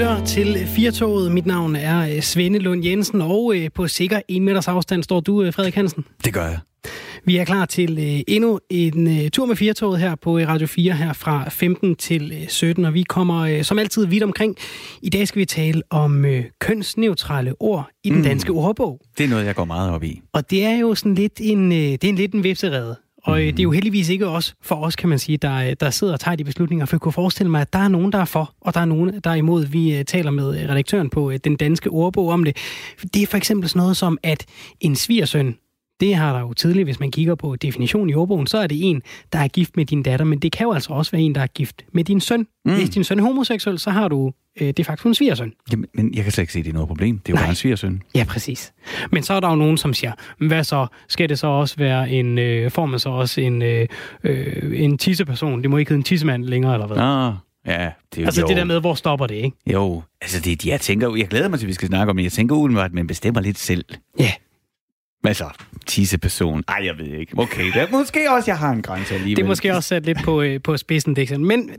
lytter til Firtoget. Mit navn er øh, Svende Lund Jensen, og øh, på sikker en meters afstand står du, øh, Frederik Hansen. Det gør jeg. Vi er klar til endnu en tur med Firtoget her på Radio 4 her fra 15 til 17, og vi kommer som altid vidt omkring. I dag skal vi tale om kønsneutrale ord i den mm. danske ordbog. Det er noget, jeg går meget op i. Og det er jo sådan lidt en, det er en lidt en vipserede. Og mm. det er jo heldigvis ikke os, for os kan man sige, der, øh, der sidder og tager de beslutninger. For jeg kunne forestille mig, at der er nogen, der er for, og der er nogen, der er imod. Vi øh, taler med redaktøren på den danske ordbog om det. Det er for eksempel sådan noget som, at en svigersøn, det har der jo tidligere, hvis man kigger på definitionen i ordbogen, så er det en, der er gift med din datter, men det kan jo altså også være en, der er gift med din søn. Mm. Hvis din søn er homoseksuel, så har du øh, det er faktisk en svigersøn. Jamen, men jeg kan slet ikke se, at det er noget problem. Det er jo Nej. bare en svigersøn. Ja, præcis. Men så er der jo nogen, som siger, hvad så? Skal det så også være en, øh, får man så også en, øh, øh, en tisseperson? Det må ikke hedde en tissemand længere, eller hvad? Ah. Ja, det er Altså jo. det der med, hvor stopper det, ikke? Jo, altså det, jeg tænker, jeg glæder mig til, at vi skal snakke om det. Jeg tænker umiddelbart, at man bestemmer lidt selv. Ja. Men så, tisseperson. Ej, jeg ved ikke. Okay, det er måske også, jeg har en grænse alligevel. Det er måske også sat lidt på, øh, på spidsen, Dixon. Men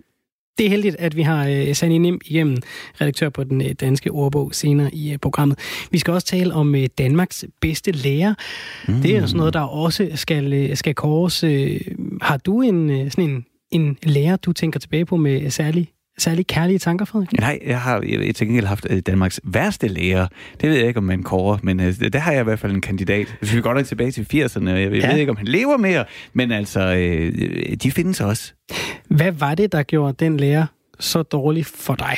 det er heldigt, at vi har øh, Sani Nim igennem, redaktør på den øh, danske ordbog, senere i øh, programmet. Vi skal også tale om øh, Danmarks bedste lærer. Mm. Det er sådan noget, der også skal, øh, skal kores. Øh, har du en, øh, sådan en, en lærer, du tænker tilbage på med særlig særlig kærlige tanker, Frederik? Nej, jeg har jeg, til gengæld haft øh, Danmarks værste lærer. Det ved jeg ikke, om man kårer, men uh, der har jeg i hvert fald en kandidat. Hvis vi går nok tilbage til 80'erne, jeg, jeg ja. ved ikke, om han lever mere, men altså, uh, de findes også. Hvad var det, der gjorde den lærer så dårlig for dig?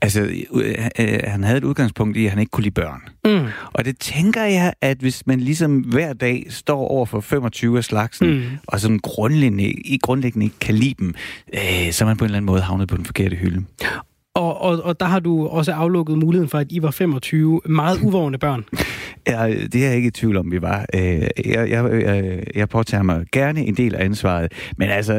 Altså, øh, øh, han havde et udgangspunkt i, at han ikke kunne lide børn. Mm. Og det tænker jeg, at hvis man ligesom hver dag står over for 25 af slagsen, mm. og sådan grundlæggende, i grundlæggende ikke kan lide dem, øh, så er man på en eller anden måde havnet på den forkerte hylde. Og, og, og der har du også aflukket muligheden for, at I var 25 meget uvågne børn. Ja, det er jeg ikke i tvivl om, vi var. Øh, jeg, jeg, jeg, jeg påtager mig gerne en del af ansvaret, men altså,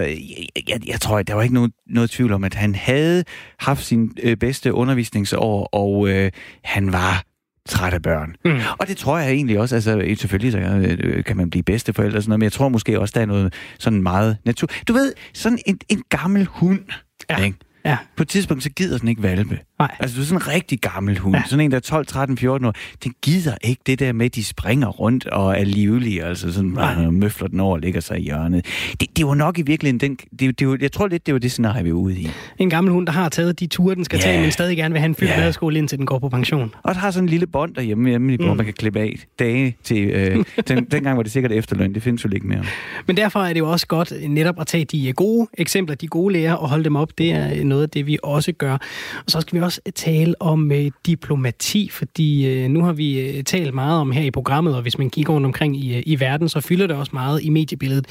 jeg, jeg tror, der var ikke noget, noget tvivl om, at han havde haft sin øh, bedste undervisningsår, og øh, han var træt af børn. Mm. Og det tror jeg egentlig også, altså selvfølgelig så øh, kan man blive bedsteforældre og sådan noget, men jeg tror måske også, der er noget sådan meget natur. Du ved, sådan en, en gammel hund, ja. ikke? Ja. På et tidspunkt, så gider den ikke valpe. Nej. Altså, du er sådan en rigtig gammel hund. Ja. Sådan en, der er 12, 13, 14 år. Den gider ikke det der med, at de springer rundt og er livlige. Altså sådan, Nej. møfler den over og ligger sig i hjørnet. Det, det var nok i virkeligheden, den, det, det var, jeg tror lidt, det var det scenarie, vi var ude i. En gammel hund, der har taget de ture, den skal ja. tage, men stadig gerne vil have en fyldt ja. madskole, indtil den går på pension. Og der har sådan en lille bånd derhjemme, hjemme, hvor mm. man kan klippe af dage til... Øh, den, dengang var det sikkert efterløn. Det findes jo ikke mere. Men derfor er det jo også godt netop at tage de gode eksempler, de gode lærer, og holde dem op. Det er noget af det, vi også gør. Og så skal vi også tale om øh, diplomati, fordi øh, nu har vi øh, talt meget om her i programmet, og hvis man kigger rundt omkring i, øh, i verden, så fylder det også meget i mediebilledet.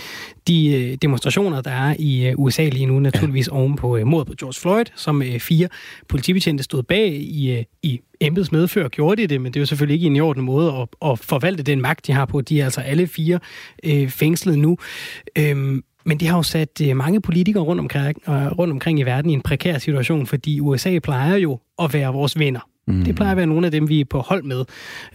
De øh, demonstrationer, der er i øh, USA lige nu, naturligvis ja. oven på øh, mordet på George Floyd, som øh, fire politibetjente stod bag i, øh, i embeds medfør gjorde de det, men det er jo selvfølgelig ikke en i orden måde at, at forvalte den magt, de har på. De er altså alle fire øh, fængslet nu. Øhm, men det har jo sat øh, mange politikere rundt omkring, øh, rundt omkring i verden i en prekær situation, fordi USA plejer jo at være vores venner. Mm. Det plejer at være nogle af dem, vi er på hold med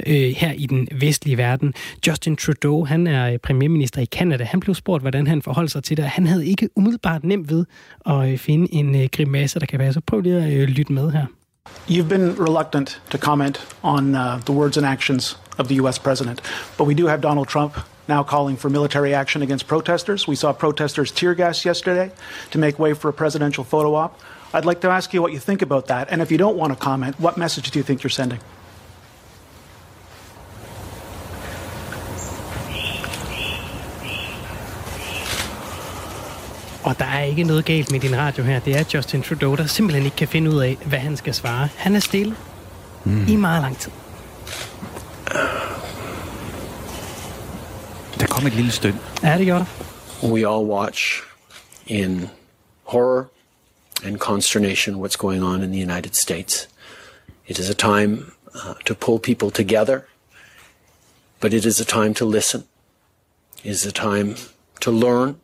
øh, her i den vestlige verden. Justin Trudeau, han er øh, premierminister i Kanada. Han blev spurgt, hvordan han forholdt sig til det. Han havde ikke umiddelbart nemt ved at finde en grimasse, der kan være. Så prøv lige at lytte med her. You've been reluctant to comment on uh, the words and actions of the U.S. president, but we do have Donald Trump now calling for military action against protesters. We saw protesters tear gas yesterday to make way for a presidential photo op. I'd like to ask you what you think about that. And if you don't want to comment, what message do you think you're sending? Og der er ikke noget galt med din radio her. Det er Justin Trudeau, der simpelthen ikke kan finde ud af, hvad han skal svare. Han er stille mm. i meget lang tid. Der kom et lille støn. Ja, det gjorde der. We all watch in horror and consternation what's going on in the United States. It is a time uh, to pull people together, but it is a time to listen. It is a time to learn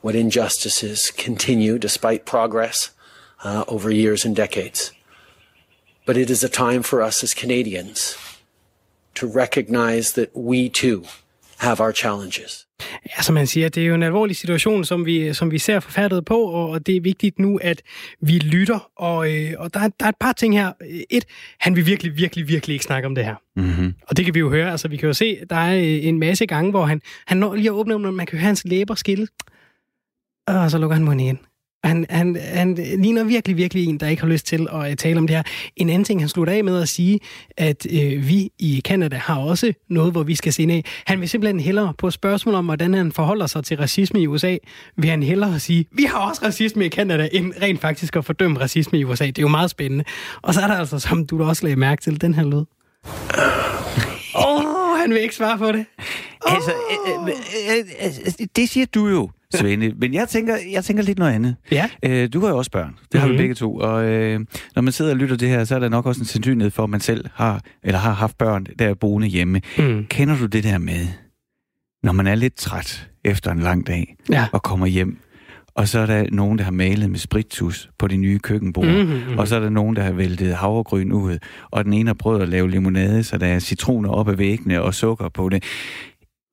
what injustices continue despite progress uh, over years and decades. But it is a time for us as Canadians to recognize that we too have our challenges. Ja, som man siger, det er jo en alvorlig situation, som vi, som vi ser forfærdet på, og det er vigtigt nu, at vi lytter. Og, øh, og der, der er et par ting her. Et, han vil virkelig, virkelig, virkelig ikke snakke om det her. Mm-hmm. Og det kan vi jo høre. Altså, vi kan jo se, der er øh, en masse gange, hvor han, han når lige at åbne, man kan høre hans læber skille. Og så lukker han munden igen. Han, han, han ligner virkelig, virkelig en, der ikke har lyst til at øh, tale om det her. En anden ting, han slutter af med at sige, at øh, vi i Kanada har også noget, hvor vi skal se af. Han vil simpelthen hellere på spørgsmål om, hvordan han forholder sig til racisme i USA, vil han hellere sige, vi har også racisme i Kanada, end rent faktisk at fordømme racisme i USA. Det er jo meget spændende. Og så er der altså, som du også lagde mærke til, den her lyd. Han vil ikke svare på det. Oh. Altså, øh, øh, øh, det siger du jo. Svende. Men jeg tænker, jeg tænker lidt noget andet. Ja. Øh, du har jo også børn. Det har mm-hmm. vi begge to. Og øh, når man sidder og lytter det her, så er der nok også en sandsynlighed for, at man selv har, eller har haft børn, der er boende hjemme. Mm. Kender du det der med, når man er lidt træt efter en lang dag, ja. og kommer hjem, og så er der nogen, der har malet med spritus på de nye køkkenbord. Mm-hmm. Og så er der nogen, der har væltet havregryn ud. Og den ene har prøvet at lave limonade, så der er citroner op ad væggene og sukker på det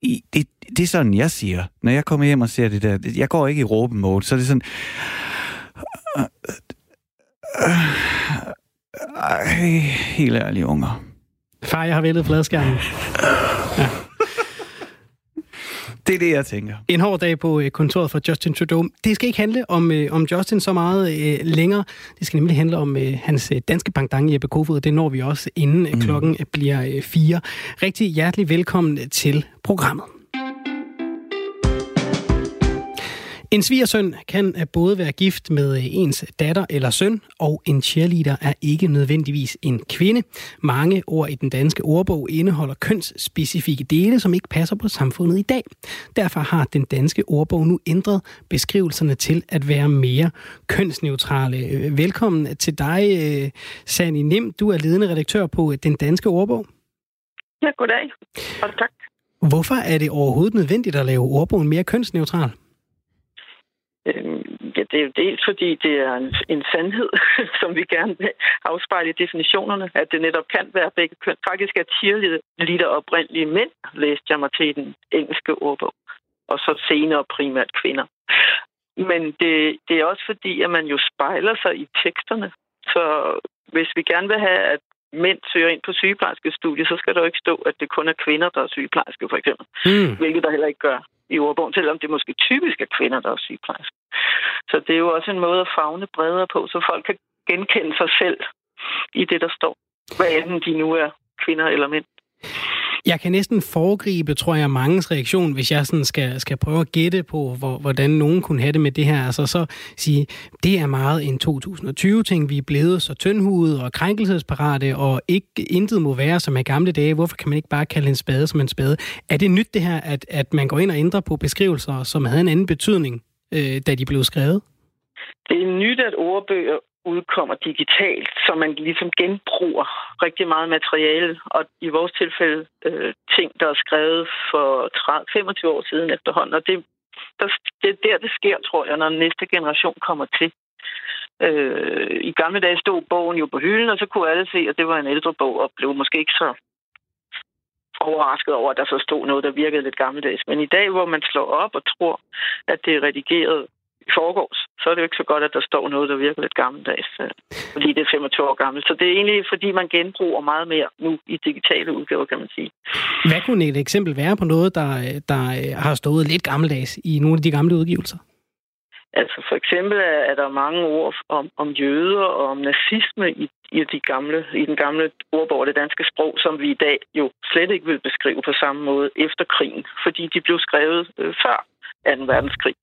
i, det, det er sådan, jeg siger. Når jeg kommer hjem og ser det der, jeg går ikke i råben mode, så er det sådan... Ej, helt ærligt, unger. Far, jeg har væltet fladskærmen. Ja. Det er det, jeg tænker. En hård dag på øh, kontoret for Justin Trudeau. Det skal ikke handle om, øh, om Justin så meget øh, længere. Det skal nemlig handle om øh, hans øh, danske bankdang Jeppe Kofod. Det når vi også, inden mm. klokken bliver øh, fire. Rigtig hjertelig velkommen til programmet. En svigersøn kan både være gift med ens datter eller søn, og en cheerleader er ikke nødvendigvis en kvinde. Mange ord i den danske ordbog indeholder kønsspecifikke dele, som ikke passer på samfundet i dag. Derfor har den danske ordbog nu ændret beskrivelserne til at være mere kønsneutrale. Velkommen til dig, Sani Nim. Du er ledende redaktør på den danske ordbog. Ja, goddag. Og tak. Hvorfor er det overhovedet nødvendigt at lave ordbogen mere kønsneutral? Øhm, ja, det er jo dels fordi, det er en, en sandhed, som vi gerne vil afspejle i definitionerne, at det netop kan være begge køn. Faktisk er cheerleader oprindelige mænd, læste jeg mig til den engelske ordbog, og så senere primært kvinder. Men det, det er også fordi, at man jo spejler sig i teksterne. Så hvis vi gerne vil have, at mænd søger ind på sygeplejerskestudiet, så skal der jo ikke stå, at det kun er kvinder, der er sygeplejerske, for eksempel. Mm. Hvilket der heller ikke gør i ordbogen, selvom det måske typisk er kvinder, der er sygeplejersker. Så det er jo også en måde at fagne bredere på, så folk kan genkende sig selv i det, der står. Hvad enten de nu er kvinder eller mænd. Jeg kan næsten foregribe, tror jeg, mangens reaktion, hvis jeg sådan skal, skal prøve at gætte på, hvor, hvordan nogen kunne have det med det her. Altså så sige, det er meget en 2020-ting. Vi er blevet så tyndhudet og krænkelsesparate, og ikke, intet må være som i gamle dage. Hvorfor kan man ikke bare kalde en spade som en spade? Er det nyt det her, at, at man går ind og ændrer på beskrivelser, som havde en anden betydning, øh, da de blev skrevet? Det er nyt, at ordbøger udkommer digitalt, så man ligesom genbruger rigtig meget materiale, og i vores tilfælde øh, ting, der er skrevet for 30, 25 år siden efterhånden, og det, der, det er der, det sker, tror jeg, når næste generation kommer til. Øh, I gamle dage stod bogen jo på hylden, og så kunne alle se, at det var en ældre bog, og blev måske ikke så overrasket over, at der så stod noget, der virkede lidt gammeldags. Men i dag, hvor man slår op og tror, at det er redigeret foregås, så er det jo ikke så godt, at der står noget, der virker lidt gammeldags, øh, fordi det er 25 år gammelt. Så det er egentlig, fordi man genbruger meget mere nu i digitale udgaver, kan man sige. Hvad kunne et eksempel være på noget, der, der har stået lidt gammeldags i nogle af de gamle udgivelser? Altså for eksempel er der mange ord om, om jøder og om nazisme i, i, de gamle, i den gamle ordbog det danske sprog, som vi i dag jo slet ikke vil beskrive på samme måde efter krigen, fordi de blev skrevet øh, før 2. verdenskrig,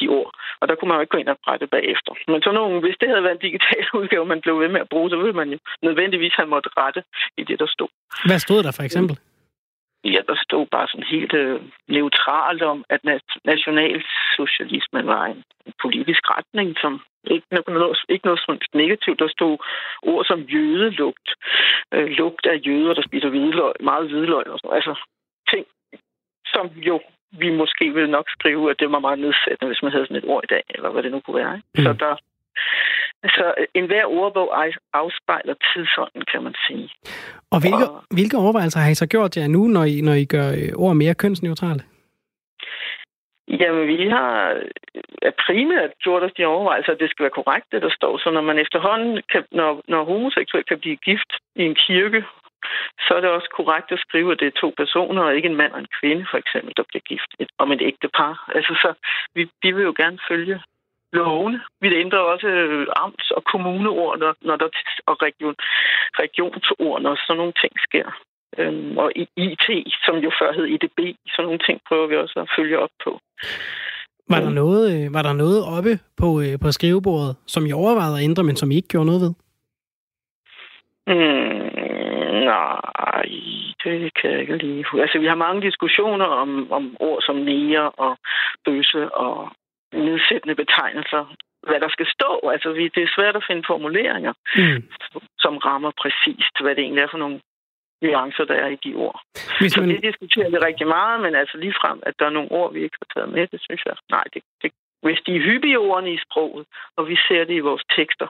de ord. Og der kunne man jo ikke gå ind og rette bagefter. Men så nogen, hvis det havde været en digital udgave, man blev ved med at bruge, så ville man jo nødvendigvis have måttet rette i det, der stod. Hvad stod der for eksempel? Ja, der stod bare sådan helt øh, neutralt om, at nationalsocialismen var en politisk retning, som ikke noget, ikke noget sådan negativt. Der stod ord som jødelugt, øh, lugt af jøder, der spiser hvidløg, meget hvidløg og sådan Altså ting, som jo vi måske ville nok skrive, at det var meget nedsættende, hvis man havde sådan et ord i dag, eller hvad det nu kunne være. Ikke? Mm. Så der, Så enhver ordbog afspejler tidsånden, kan man sige. Og hvilke, og, hvilke overvejelser har I så gjort jer nu, når I, når I gør øh, ord mere kønsneutrale? Jamen, vi har primært gjort os de overvejelser, at det skal være korrekt, det der står. Så når man efterhånden, kan, når, når homoseksuel kan blive gift i en kirke, så er det også korrekt at skrive, at det er to personer, og ikke en mand og en kvinde, for eksempel, der bliver gift om et ægte par. Altså, så vi, vi vil jo gerne følge lovene. Vi ændrer også øh, amts- og kommuneord, når, når der, og region, regionsord, når sådan nogle ting sker. Øhm, og IT, som jo før hed IDB, sådan nogle ting prøver vi også at følge op på. Var der noget, øh, var der noget oppe på, øh, på skrivebordet, som I overvejede at ændre, men som I ikke gjorde noget ved? Mm, nej, det kan jeg ikke lige. Altså, vi har mange diskussioner om, om ord som nære og bøsse og nedsættende betegnelser, hvad der skal stå. Altså, vi, det er svært at finde formuleringer, mm. som rammer præcist, hvad det egentlig er for nogle nuancer, der er i de ord. Hvis man... Så det diskuterer vi rigtig meget, men altså lige frem, at der er nogle ord, vi ikke har taget med, det synes jeg, nej, det, det, hvis de er hyppige ordene i sproget, og vi ser det i vores tekster,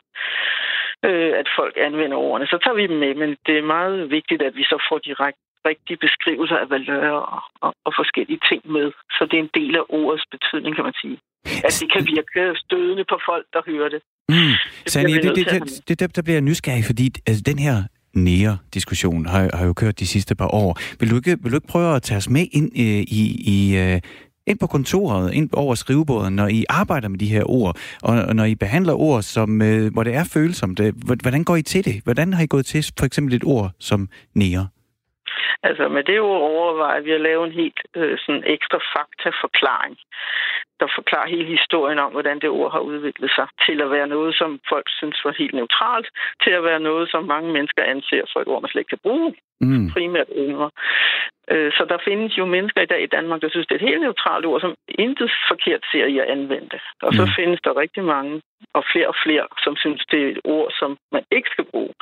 øh, at folk anvender ordene, så tager vi dem med, men det er meget vigtigt, at vi så får direkte rigtige beskrivelser af valør og, og, og forskellige ting med. Så det er en del af ordets betydning, kan man sige. At det kan virke stødende på folk, der hører det. Mm. Det, Sanja, det, det, det, det, det, der bliver nysgerrig, fordi altså, den her nære-diskussion har, har jo kørt de sidste par år. Vil du ikke, vil du ikke prøve at tage os med ind øh, i, i øh, ind på kontoret, ind over skrivebordet, når I arbejder med de her ord, og, når I behandler ord, som, øh, hvor det er følsomt. Øh, hvordan går I til det? Hvordan har I gået til for eksempel et ord som nære? Altså med det ord overvejer vi at lave en helt øh, sådan ekstra faktaforklaring, der forklarer hele historien om, hvordan det ord har udviklet sig til at være noget, som folk synes var helt neutralt, til at være noget, som mange mennesker anser for et ord, man slet ikke kan bruge, mm. primært yngre. Øh, så der findes jo mennesker i dag i Danmark, der synes, det er et helt neutralt ord, som intet forkert ser i at anvende det. Og så mm. findes der rigtig mange, og flere og flere, som synes, det er et ord, som man ikke skal bruge.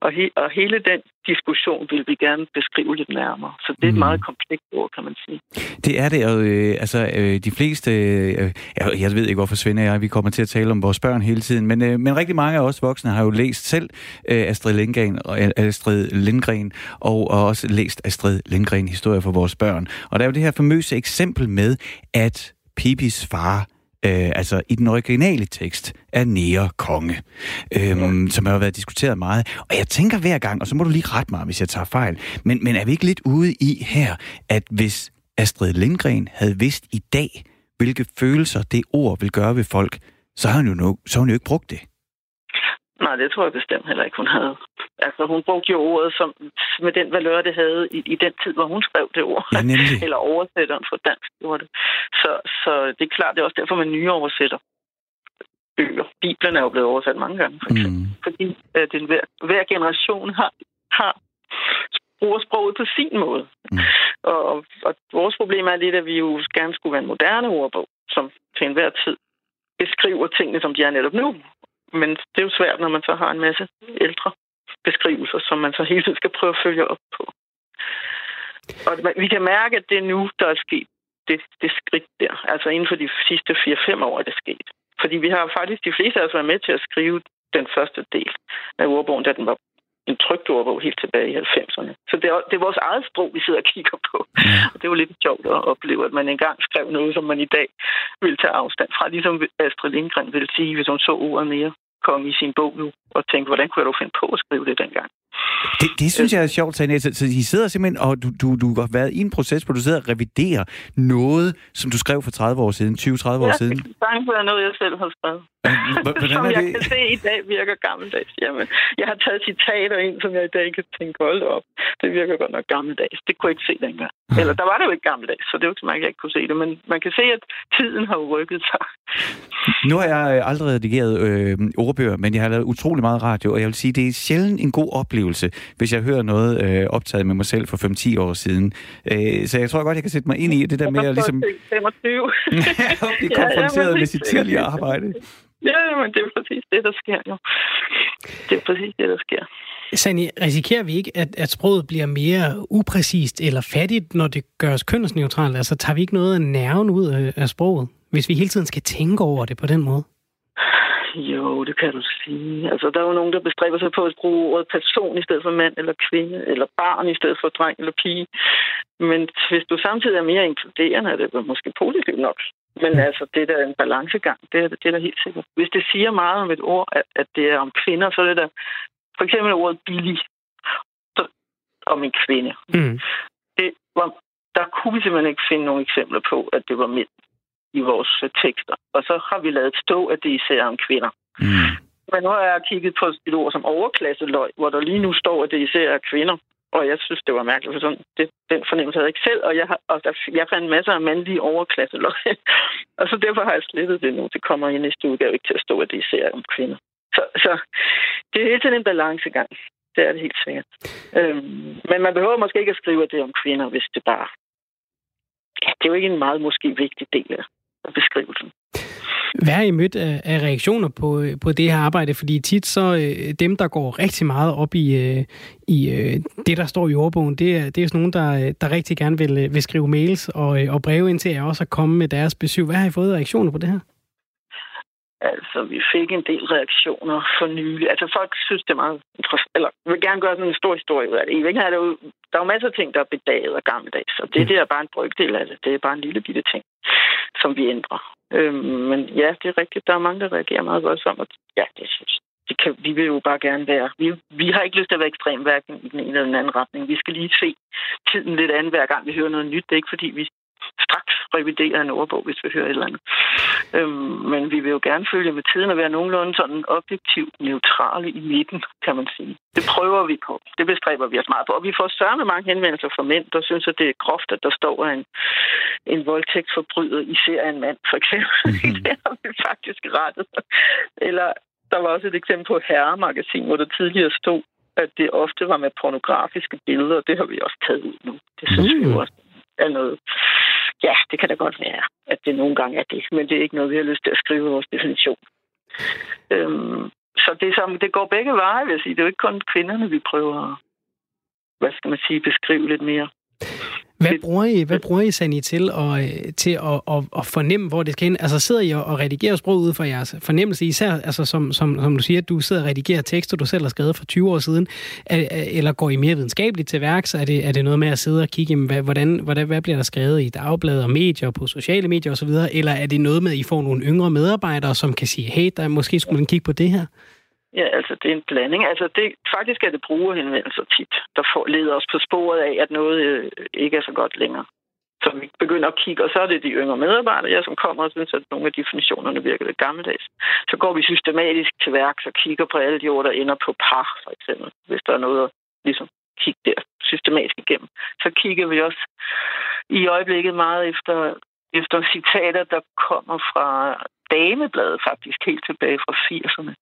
Og, he- og hele den diskussion vil vi gerne beskrive lidt nærmere. Så det er et mm. meget komplekst ord, kan man sige. Det er det, og øh, altså, øh, de fleste, øh, jeg, jeg ved ikke, hvorfor Svend og jeg, vi kommer til at tale om vores børn hele tiden, men, øh, men rigtig mange af os voksne har jo læst selv øh, Astrid Lindgren, Astrid Lindgren og, og også læst Astrid Lindgren historie for vores børn. Og der er jo det her famøse eksempel med, at Pipis far øh, altså i den originale tekst, er nære konge, øhm, ja. som har været diskuteret meget. Og jeg tænker hver gang, og så må du lige rette mig, hvis jeg tager fejl, men, men er vi ikke lidt ude i her, at hvis Astrid Lindgren havde vidst i dag, hvilke følelser det ord vil gøre ved folk, så har hun jo, no, så har hun jo ikke brugt det. Nej, det tror jeg bestemt heller ikke, hun havde. Altså, hun brugte jo ordet som, med den valør, det havde i, i den tid, hvor hun skrev det ord. Ja, Eller oversætteren for dansk gjorde det. Så, så det er klart, det er også derfor, man nye oversætter bøger. Bibelen er jo blevet oversat mange gange, for eksempel. Mm. Fordi at den hver, hver generation har, har bruger sproget på sin måde. Mm. Og, og vores problem er lidt, at vi jo gerne skulle være en moderne ordbog, som til enhver tid beskriver tingene, som de er netop nu. Men det er jo svært, når man så har en masse ældre beskrivelser, som man så hele tiden skal prøve at følge op på. Og vi kan mærke, at det er nu, der er sket det, det skridt der. Altså inden for de sidste 4-5 år er det sket. Fordi vi har faktisk de fleste af os været med til at skrive den første del af ordbogen, da den var en trygt ordbog helt tilbage i 90'erne. Så det er, det er vores eget sprog, vi sidder og kigger på. Og det var lidt sjovt at opleve, at man engang skrev noget, som man i dag vil tage afstand fra. Ligesom Astrid Lindgren ville sige, hvis hun så ordet mere konge i sin bog nu, og tænkte, hvordan kunne jeg dog finde på at skrive det dengang? Det, det synes jeg er sjovt, Tanja. Så, så I sidder simpelthen, og du, du, du har været i en proces, hvor du sidder og reviderer noget, som du skrev for 30 år siden, 20-30 år ja, siden. det kan være noget, jeg selv har skrevet. Hvordan som jeg det? kan se i dag virker gammeldags. Jamen, jeg har taget citater ind, som jeg i dag kan tænke, hold op, det virker godt nok gammeldags. Det kunne jeg ikke se dengang. Ja. Eller der var det jo ikke gammeldags, så det er jo ikke så meget, jeg ikke kunne se det. Men man kan se, at tiden har rykket sig. Nu har jeg øh, aldrig redigeret øh, ordbøger, men jeg har lavet utrolig meget radio, og jeg vil sige, det er sjældent en god oplevelse, hvis jeg hører noget øh, optaget med mig selv for 5-10 år siden. Øh, så jeg tror godt, jeg kan sætte mig ind i det der med at ligesom... 25. blive konfronteret ja, ja, med sit tidligere arbejde. Ja, men det er præcis det, der sker jo. Det er præcis det, der sker. Sani, risikerer vi ikke, at, at sproget bliver mere upræcist eller fattigt, når det gøres kønsneutralt? Altså tager vi ikke noget af nerven ud af, af sproget, hvis vi hele tiden skal tænke over det på den måde? Jo, det kan du sige. Altså, der er jo nogen, der bestræber sig på at bruge ordet person i stedet for mand eller kvinde, eller barn i stedet for dreng eller pige. Men hvis du samtidig er mere inkluderende, er det måske positivt nok. Men altså, det der er en balancegang, det er, det er da helt sikkert. Hvis det siger meget om et ord, at, at det er om kvinder, så er det der for eksempel ordet billig om en kvinde. Mm. Det var, der kunne vi simpelthen ikke finde nogle eksempler på, at det var mænd i vores øh, tekster. Og så har vi lavet stå, at det især er om kvinder. Mm. Men nu har jeg kigget på et ord som overklasseløg, hvor der lige nu står, at det især er kvinder. Og jeg synes, det var mærkeligt, for sådan, det, den fornemmelse havde jeg ikke selv. Og jeg, har, og der, jeg fandt masser af mandlige overklasseløg. og så derfor har jeg slettet det nu. Det kommer i næste udgave ikke til at stå, at det især om kvinder. Så, så det er hele tiden en balancegang. Det er det helt sikkert. Øhm, men man behøver måske ikke at skrive, at det er om kvinder, hvis det bare... Ja, det er jo ikke en meget måske vigtig del af beskrivelsen. Hvad har I mødt af, reaktioner på, på det her arbejde? Fordi tit så øh, dem, der går rigtig meget op i, øh, i øh, det, der står i ordbogen, det er, det er sådan nogen, der, der rigtig gerne vil, vil skrive mails og, og breve ind til jer også at komme med deres besøg. Hvad har I fået af reaktioner på det her? Altså, vi fik en del reaktioner for nylig. Altså, folk synes, det er meget interessant, eller vil gerne gøre sådan en stor historie ud af det. I virkeligheden er det jo, der er jo masser af ting, der er bedaget og gammeldags, og det, mm. det er bare en brygdel af det. Det er bare en lille bitte ting, som vi ændrer. Øhm, men ja, det er rigtigt. Der er mange, der reagerer meget voldsomt, og ja, det synes det kan, vi vil jo bare gerne være. Vi, vi har ikke lyst til at være ekstrem hverken i den ene eller den anden retning. Vi skal lige se tiden lidt an, hver gang vi hører noget nyt. Det er ikke, fordi vi straks revidere en ordbog, hvis vi hører et eller andet. Øhm, men vi vil jo gerne følge med tiden og være nogenlunde sådan objektivt neutrale i midten, kan man sige. Det prøver vi på. Det bestræber vi os meget på. Og vi får sørme mange henvendelser fra mænd, der synes, at det er groft, at der står en, en voldtægtsforbryder i serien mand, for eksempel. Mm-hmm. det har vi faktisk rettet. Eller der var også et eksempel på herremagasin, hvor der tidligere stod, at det ofte var med pornografiske billeder, og det har vi også taget ud nu. Det synes mm. vi jo også er noget Ja, det kan da godt være, at det nogle gange er det. Men det er ikke noget, vi har lyst til at skrive i vores definition. Øhm, så det, som, det går begge veje, vil jeg sige. Det er jo ikke kun kvinderne, vi prøver hvad skal man sige, beskrive lidt mere. Hvad bruger I, hvad bruger I Sani, til, at, øh, til at, at, at fornemme, hvor det skal ind? Altså sidder I og redigerer sprog ud fra jeres fornemmelse, især altså, som, som, som du siger, at du sidder og redigerer tekster, du selv har skrevet for 20 år siden, eller går I mere videnskabeligt til værks? Er det, er det noget med at sidde og kigge, hvad, hvordan, hvordan, hvad bliver der skrevet i dagblade og medier, på sociale medier osv., eller er det noget med, at I får nogle yngre medarbejdere, som kan sige, hey, der måske skulle man kigge på det her? Ja, altså det er en blanding. Altså det, faktisk er det brugerhenvendelser tit, der får, leder os på sporet af, at noget øh, ikke er så godt længere. Så vi begynder at kigge, og så er det de yngre medarbejdere, ja, som kommer og synes, at nogle af definitionerne virker lidt gammeldags. Så går vi systematisk til værks og kigger på alle de ord, der ender på par, for eksempel, hvis der er noget at ligesom, kigge der systematisk igennem. Så kigger vi også i øjeblikket meget efter, efter citater, der kommer fra damebladet faktisk helt tilbage fra 80'erne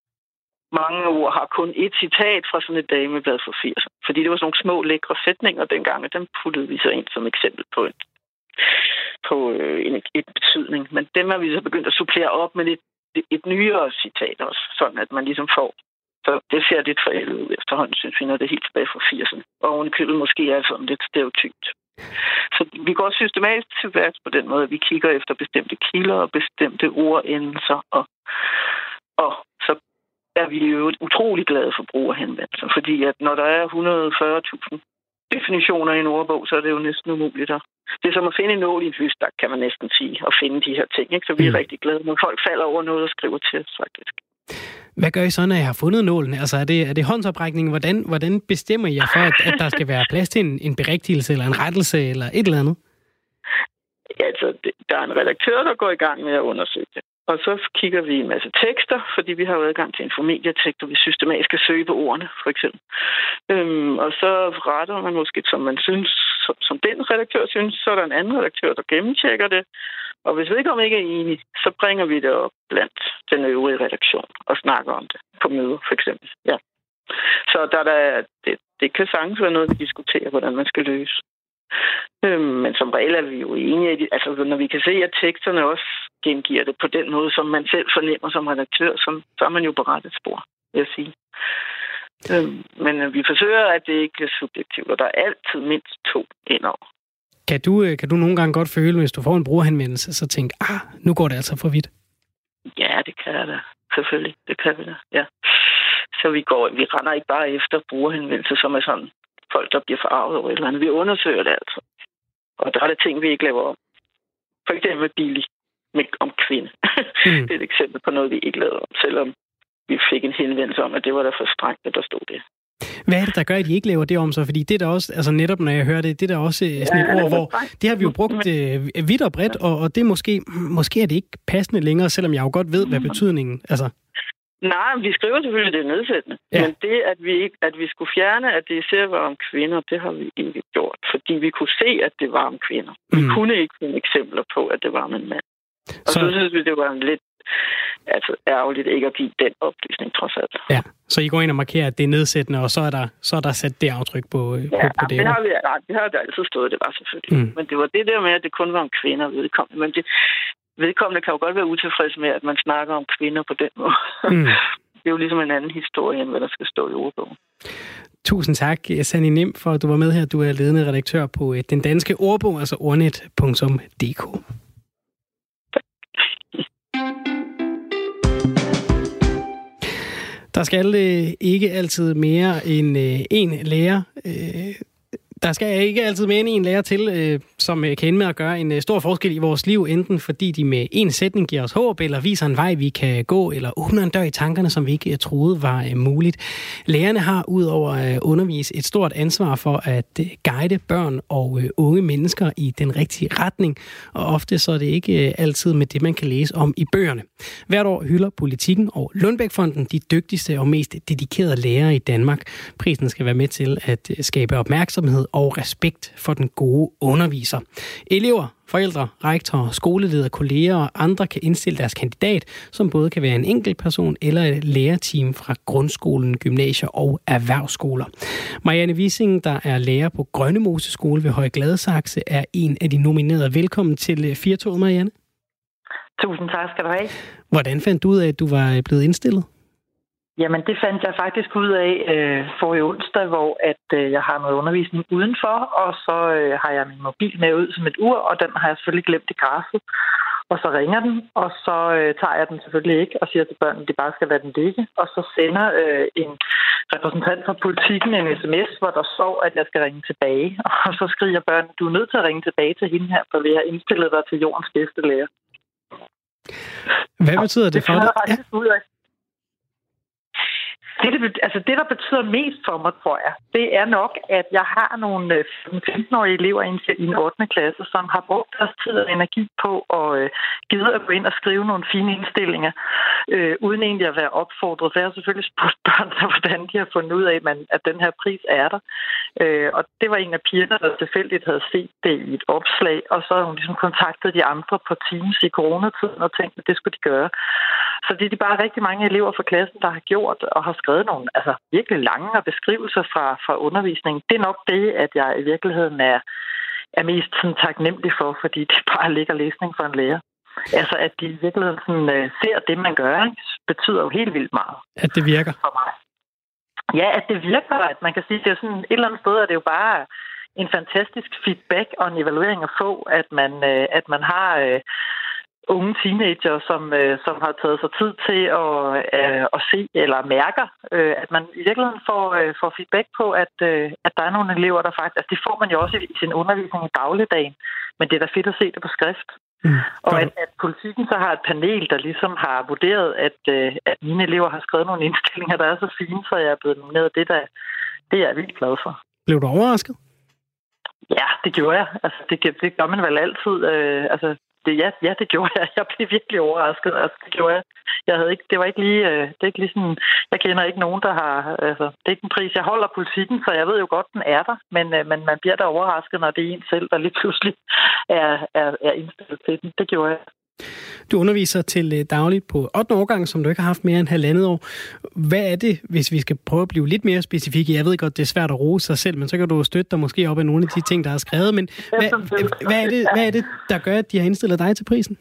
mange ord har kun et citat fra sådan et dameblad for 80. Fordi det var sådan nogle små, lækre sætninger dengang, og dem puttede vi så ind som eksempel på en, på øh, en, et betydning. Men dem har vi så begyndt at supplere op med et, et nyere citat også, sådan at man ligesom får. Så det ser lidt forældet ud efterhånden, synes vi, når det er helt tilbage fra 80'erne. Og ovenikøbet måske er sådan lidt stereotypt. Så vi går systematisk til værks på den måde, at vi kigger efter bestemte kilder og bestemte ordendelser, og, og er vi jo utrolig glade for brugerhenvendelser, fordi at når der er 140.000 definitioner i en ordbog, så er det jo næsten umuligt at... Det er som at finde en nål i en hystak, kan man næsten sige, og finde de her ting. Ikke? Så vi er mm. rigtig glade, når folk falder over noget og skriver til os, faktisk. Hvad gør I så, når I har fundet nålen? Altså, er det, er det håndsoprækning? Hvordan, hvordan bestemmer I jer for, at, at der skal være plads til en, en berigtigelse eller en rettelse eller et eller andet? Ja, altså, der er en redaktør, der går i gang med at undersøge det. Og så kigger vi en masse tekster, fordi vi har jo adgang til infomedia-tekster, vi systematisk skal søge på ordene, for eksempel. Øhm, og så retter man måske, som man synes, som, som den redaktør synes, så er der en anden redaktør, der gennemtjekker det. Og hvis vedkommende ikke er enig, så bringer vi det op blandt den øvrige redaktion og snakker om det på møder, for eksempel. Ja. Så der, der, det, det kan sagtens være noget, vi diskuterer, hvordan man skal løse. Øhm, men som regel er vi jo enige i Altså, når vi kan se, at teksterne også gengiver det på den måde, som man selv fornemmer som redaktør, så, så er man jo på rette spor, vil jeg sige. Øhm, men øh, vi forsøger, at det ikke er subjektivt, og der er altid mindst to indover. Kan du, øh, kan du nogle gange godt føle, hvis du får en brugerhenvendelse, så tænke, ah, nu går det altså for vidt? Ja, det kan jeg da. selvfølgelig. Det kan vi da, ja. Så vi går, vi render ikke bare efter brugerhenvendelser, som er sådan folk, der bliver forarvet over et eller andet. Vi undersøger det altså. Og der er der ting, vi ikke laver om. For eksempel billig med, om kvinde. Mm. det er et eksempel på noget, vi ikke lavede om, selvom vi fik en henvendelse om, at det var der for strengt, at der stod det. Hvad er det, der gør, at I ikke laver det om så? Fordi det der også, altså netop når jeg hører det, det der også sådan et ord, hvor det har vi jo brugt øh, vidt og bredt, og, og det måske, måske er det ikke passende længere, selvom jeg jo godt ved, hvad betydningen, altså Nej, vi skriver selvfølgelig, det er nedsættende. Ja. Men det, at vi, ikke, at vi skulle fjerne, at det især var om kvinder, det har vi ikke gjort. Fordi vi kunne se, at det var om kvinder. Mm. Vi kunne ikke finde eksempler på, at det var om en mand. Og så, så synes vi, det var en lidt altså, ærgerligt ikke at give den oplysning, trods alt. Ja, så I går ind og markerer, at det er nedsættende, og så er der, så er der sat det aftryk på, ja, på, på det? Ja, det har vi, nej, det har vi altid stået, det var selvfølgelig. Mm. Men det var det der med, at det kun var om kvinder vedkommende. Men det, vedkommende kan jo godt være utilfreds med, at man snakker om kvinder på den måde. Mm. det er jo ligesom en anden historie, end hvad der skal stå i ordbogen. Tusind tak, Sanni Nim, for at du var med her. Du er ledende redaktør på øh, Den Danske Ordbog, altså ordnet.dk. Der skal øh, ikke altid mere end øh, en lærer øh, der skal ikke altid mere end en lærer til, øh, som øh, kan ende med at gøre en øh, stor forskel i vores liv, enten fordi de med en sætning giver os håb, eller viser en vej, vi kan gå, eller åbner en dør i tankerne, som vi ikke øh, troede var øh, muligt. Lærerne har udover at øh, undervise et stort ansvar for at guide børn og unge mennesker i den rigtige retning, og ofte så er det ikke altid med det, man kan læse om i bøgerne. Hvert år hylder politikken og Lundbækfonden de dygtigste og mest dedikerede lærere i Danmark. Prisen skal være med til at skabe opmærksomhed og respekt for den gode underviser. Elever, forældre, rektorer, skoleledere, kolleger og andre kan indstille deres kandidat, som både kan være en enkelt person eller et lærerteam fra grundskolen, gymnasier og erhvervsskoler. Marianne Wissing, der er lærer på Grønnemose Skole ved Høje Gladsaxe, er en af de nominerede. Velkommen til 4 Marianne. Tusind tak skal du have. Hvordan fandt du ud af, at du var blevet indstillet? Jamen, det fandt jeg faktisk ud af øh, for i onsdag, hvor at øh, jeg har noget undervisning udenfor, og så øh, har jeg min mobil med ud som et ur, og den har jeg selvfølgelig glemt i græsset. Og så ringer den, og så øh, tager jeg den selvfølgelig ikke og siger til børnene, at de bare skal lade den ligge. Og så sender øh, en repræsentant fra politikken en sms, hvor der står, at jeg skal ringe tilbage. Og så skriger børnene, du er nødt til at ringe tilbage til hende her, for vi har indstillet dig til jordens bedste lærer. Hvad betyder det, det for dig? Ja. Det, det, altså det, der betyder mest for mig, tror jeg, det er nok, at jeg har nogle øh, 15-årige elever elever i en 8. klasse, som har brugt deres tid og energi på at øh, give at gå ind og skrive nogle fine indstillinger, øh, uden egentlig at være opfordret. Så jeg har selvfølgelig spurgt børnene, hvordan de har fundet ud af, at, man, at den her pris er der. Øh, og det var en af pigerne, der tilfældigt havde set det i et opslag, og så har hun ligesom kontaktet de andre på Teams i coronatiden og tænkt, at det skulle de gøre. Så det er de bare rigtig mange elever fra klassen, der har gjort og har skrevet nogle altså, virkelig lange beskrivelser fra, fra undervisningen. Det er nok det, at jeg i virkeligheden er, er mest sådan, taknemmelig for, fordi det bare ligger læsning for en lærer. Altså, at de i virkeligheden sådan, uh, ser det, man gør, ikke? betyder jo helt vildt meget. At det virker? For mig. Ja, at det virker. At man kan sige, at det er sådan, et eller andet sted er det jo bare en fantastisk feedback og en evaluering at få, at man, uh, at man har uh, unge teenager, som, øh, som har taget sig tid til at, øh, at se eller mærker, øh, at man i virkeligheden får, øh, får feedback på, at, øh, at der er nogle elever, der faktisk... Altså, det får man jo også i sin undervisning i dagligdagen, men det er da fedt at se det på skrift. Mm, og at, at politikken så har et panel, der ligesom har vurderet, at, øh, at mine elever har skrevet nogle indstillinger, der er så fine, så jeg er blevet nomineret. Det, der, det er jeg vildt glad for. Blev du overrasket? Ja, det gjorde jeg. Altså, det, det gør man vel altid. Øh, altså, det, ja, ja, det gjorde jeg. Jeg blev virkelig overrasket. Altså, det gjorde jeg. Jeg havde ikke, det var ikke lige, øh, det er ikke lige sådan, jeg kender ikke nogen, der har, altså, det er ikke en pris. Jeg holder politikken, så jeg ved jo godt, den er der, men, øh, men man bliver da overrasket, når det er en selv, der lige pludselig er, er, er indstillet til den. Det gjorde jeg. Du underviser til øh, dagligt på 8. årgang, som du ikke har haft mere end halvandet år. Hvad er det, hvis vi skal prøve at blive lidt mere specifikke? Jeg ved godt, det er svært at rose sig selv, men så kan du støtte dig måske op af nogle af de ting, der er skrevet. Men hvad, hvad, er, det, hvad er det, der gør, at de har indstillet dig til prisen?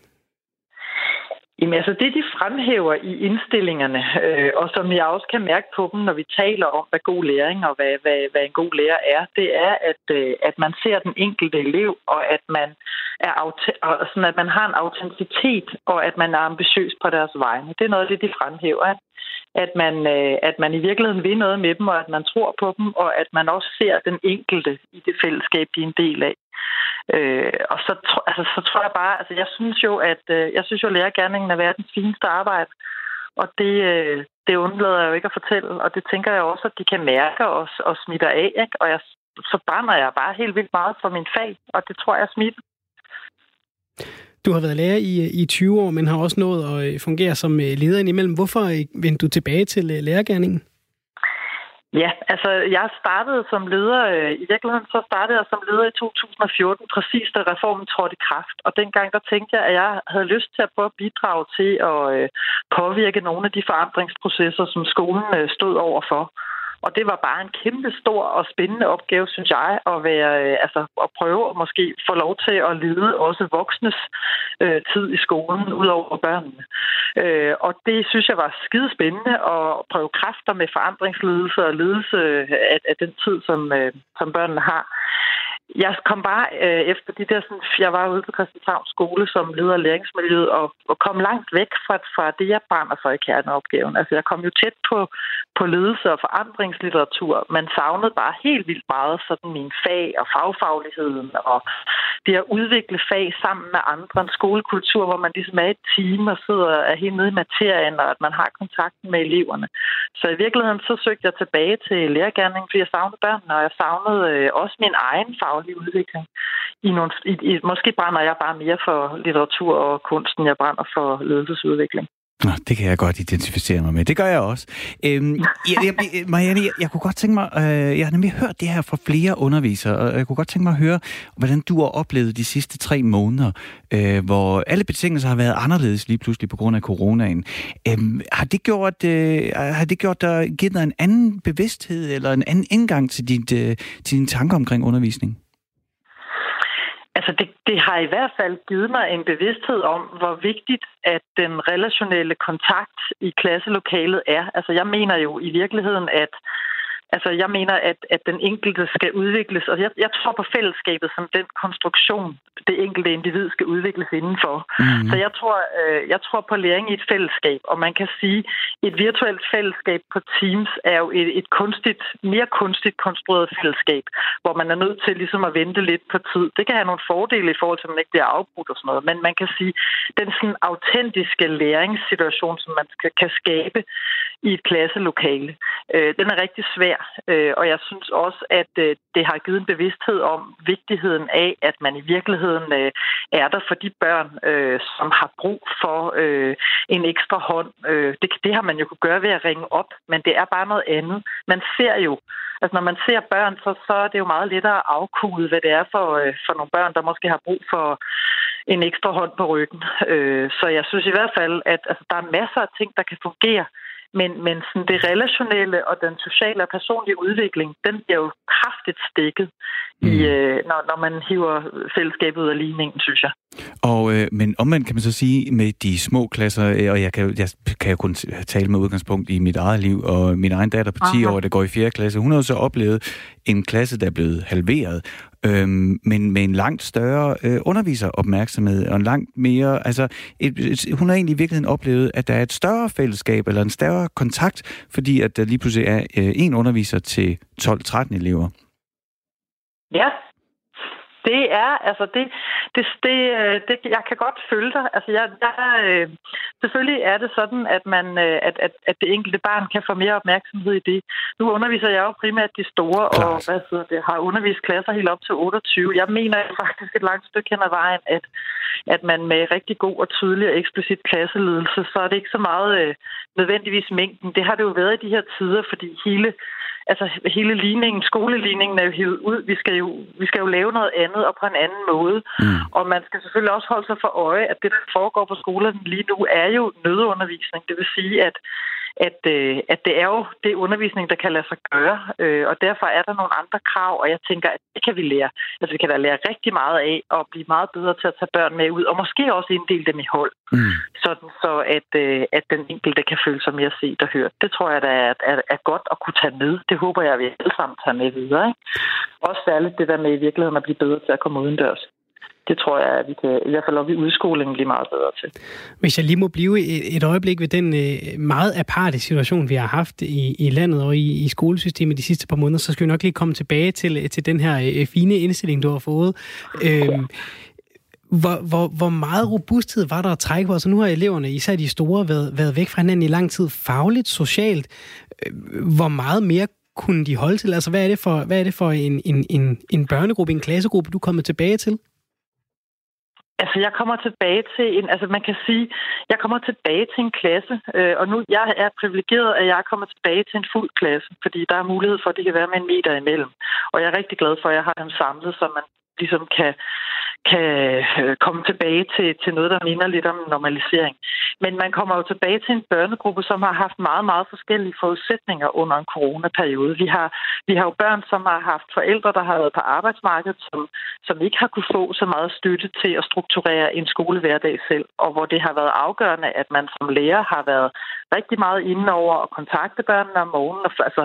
Jamen altså det, de fremhæver i indstillingerne, øh, og som jeg også kan mærke på dem, når vi taler om, hvad god læring og hvad, hvad, hvad en god lærer er, det er, at, øh, at man ser den enkelte elev, og at man, er og sådan, at man har en autenticitet, og at man er ambitiøs på deres vegne. Det er noget af det, de fremhæver. At man, øh, at man i virkeligheden vil noget med dem, og at man tror på dem, og at man også ser den enkelte i det fællesskab, de er en del af. Øh, og så, altså, så tror jeg bare, altså jeg synes jo, at øh, jeg synes jo, at lærergærningen er verdens fineste arbejde. Og det, øh, det undlader jeg jo ikke at fortælle, og det tænker jeg også, at de kan mærke og, og smitter af. Ikke? Og jeg, så brænder jeg bare helt vildt meget for min fag, og det tror jeg smitter. Du har været lærer i, i 20 år, men har også nået at øh, fungere som øh, leder imellem. Hvorfor øh, vendte du tilbage til øh, lærergærningen? Ja, altså jeg startede som leder, øh, i virkeligheden så startede jeg som leder i 2014, præcis da reformen trådte i kraft. Og dengang der tænkte jeg, at jeg havde lyst til at prøve at bidrage til at øh, påvirke nogle af de forandringsprocesser, som skolen øh, stod overfor. Og det var bare en kæmpe stor og spændende opgave, synes jeg, at, være, øh, altså, at prøve at måske få lov til at lede også voksnes øh, tid i skolen, ud over børnene. Øh, og det synes jeg var skide spændende at prøve kræfter med forandringsledelse og ledelse øh, af, af den tid, som, øh, som børnene har. Jeg kom bare øh, efter de der, sådan, jeg var ude på Christianshavns skole som leder af læringsmiljøet, og, og kom langt væk fra, fra det, jeg brænder for i kerneopgaven. Altså, jeg kom jo tæt på, på ledelse og forandringslitteratur, men savnede bare helt vildt meget sådan min fag og fagfagligheden, og det at udvikle fag sammen med andre. En skolekultur, hvor man ligesom er et team og sidder er helt nede i materien, og at man har kontakten med eleverne. Så i virkeligheden så søgte jeg tilbage til lærergærningen, fordi jeg savnede børnene, og jeg savnede øh, også min egen fag faglige udvikling. I nogle, i, i, måske brænder jeg bare mere for litteratur og kunsten, jeg brænder for ledelsesudvikling. Nå, det kan jeg godt identificere mig med. Det gør jeg også. Øhm, jeg, jeg, Marianne, jeg, jeg kunne godt tænke mig, øh, jeg har nemlig hørt det her fra flere undervisere, og jeg kunne godt tænke mig at høre, hvordan du har oplevet de sidste tre måneder, øh, hvor alle betingelser har været anderledes lige pludselig på grund af coronaen. Øhm, har det gjort, øh, har det gjort dig, givet dig en anden bevidsthed, eller en anden indgang til, dit, øh, til dine tanker omkring undervisning? Altså det, det har i hvert fald givet mig en bevidsthed om, hvor vigtigt, at den relationelle kontakt i klasselokalet er. Altså jeg mener jo i virkeligheden, at Altså, jeg mener, at, at den enkelte skal udvikles, og jeg, jeg tror på fællesskabet som den konstruktion, det enkelte individ skal udvikles indenfor. Mm. Så jeg tror, øh, jeg tror på læring i et fællesskab, og man kan sige, et virtuelt fællesskab på Teams er jo et, et kunstigt, mere kunstigt konstrueret fællesskab, hvor man er nødt til ligesom at vente lidt på tid. Det kan have nogle fordele i forhold til, at man ikke bliver afbrudt og sådan noget, men man kan sige, den sådan autentiske læringssituation, som man skal, kan skabe i et klasselokale, øh, den er rigtig svær Øh, og jeg synes også, at øh, det har givet en bevidsthed om vigtigheden af, at man i virkeligheden øh, er der for de børn, øh, som har brug for øh, en ekstra hånd. Øh, det, det har man jo kunne gøre ved at ringe op, men det er bare noget andet. Man ser jo, altså når man ser børn, så, så er det jo meget lettere at afkode, hvad det er for, øh, for nogle børn, der måske har brug for en ekstra hånd på ryggen. Øh, så jeg synes i hvert fald, at altså, der er masser af ting, der kan fungere men, men sådan det relationelle og den sociale og personlige udvikling, den bliver jo kraftigt stikket, mm. i, øh, når, når man hiver fællesskabet ud af ligningen, synes jeg. Og, øh, men omvendt kan man så sige med de små klasser, øh, og jeg kan, jeg kan jo kun tale med udgangspunkt i mit eget liv, og min egen datter på 10 Aha. år, der går i 4. klasse, hun har jo så oplevet en klasse, der er blevet halveret, øhm, men med en langt større øh, underviseropmærksomhed, og en langt mere, altså, et, et, hun har egentlig i virkeligheden oplevet, at der er et større fællesskab, eller en større kontakt, fordi at der lige pludselig er øh, en underviser til 12-13 elever. Ja, det er, altså det, det, det, øh, det, jeg kan godt følge dig. Altså jeg, jeg, øh, selvfølgelig er det sådan, at, man, øh, at, at, at det enkelte barn kan få mere opmærksomhed i det. Nu underviser jeg jo primært de store, Klart. og hvad sidder det, har undervist klasser helt op til 28. Jeg mener faktisk et langt stykke hen ad vejen, at, at man med rigtig god og tydelig og eksplicit klasseledelse, så er det ikke så meget øh, nødvendigvis mængden. Det har det jo været i de her tider, fordi hele altså hele ligningen, skoleligningen er jo hivet ud. Vi skal jo, vi skal jo lave noget andet og på en anden måde. Mm. Og man skal selvfølgelig også holde sig for øje, at det, der foregår på skolerne lige nu, er jo nødundervisning. Det vil sige, at at, øh, at det er jo det undervisning, der kan lade sig gøre, øh, og derfor er der nogle andre krav, og jeg tænker, at det kan vi lære. Altså, vi kan da lære rigtig meget af og blive meget bedre til at tage børn med ud, og måske også inddele dem i hold, mm. sådan så at, øh, at den enkelte kan føle sig mere set og hørt. Det tror jeg, der er, er, er godt at kunne tage med. Det håber jeg, at vi alle sammen tager med videre. Ikke? Også særligt det der med i virkeligheden at blive bedre til at komme udendørs det tror jeg, at vi kan, i hvert fald op i udskolingen, blive meget bedre til. Hvis jeg lige må blive et øjeblik ved den øh, meget aparte situation, vi har haft i, i landet og i, i skolesystemet de sidste par måneder, så skal vi nok lige komme tilbage til, øh, til den her øh, fine indstilling, du har fået. Øhm, hvor, hvor, hvor meget robusthed var der at trække på? Altså nu har eleverne, især de store, været, været væk fra hinanden i lang tid, fagligt, socialt. Hvor meget mere kunne de holde til? Altså hvad er det for, hvad er det for en, en, en, en børnegruppe, en klassegruppe, du er kommet tilbage til? Altså, jeg kommer tilbage til en, altså man kan sige, jeg kommer tilbage til en klasse, øh, og nu jeg er privilegeret, at jeg kommer tilbage til en fuld klasse, fordi der er mulighed for, at det kan være med en meter imellem. Og jeg er rigtig glad for, at jeg har dem samlet, så man ligesom kan, kan øh, komme tilbage til, til noget, der minder lidt om normalisering. Men man kommer jo tilbage til en børnegruppe, som har haft meget, meget forskellige forudsætninger under en coronaperiode. Vi har, vi har jo børn, som har haft forældre, der har været på arbejdsmarkedet, som, som ikke har kunne få så meget støtte til at strukturere en skolehverdag selv, og hvor det har været afgørende, at man som lærer har været rigtig meget inde over at kontakte børnene om morgenen og altså,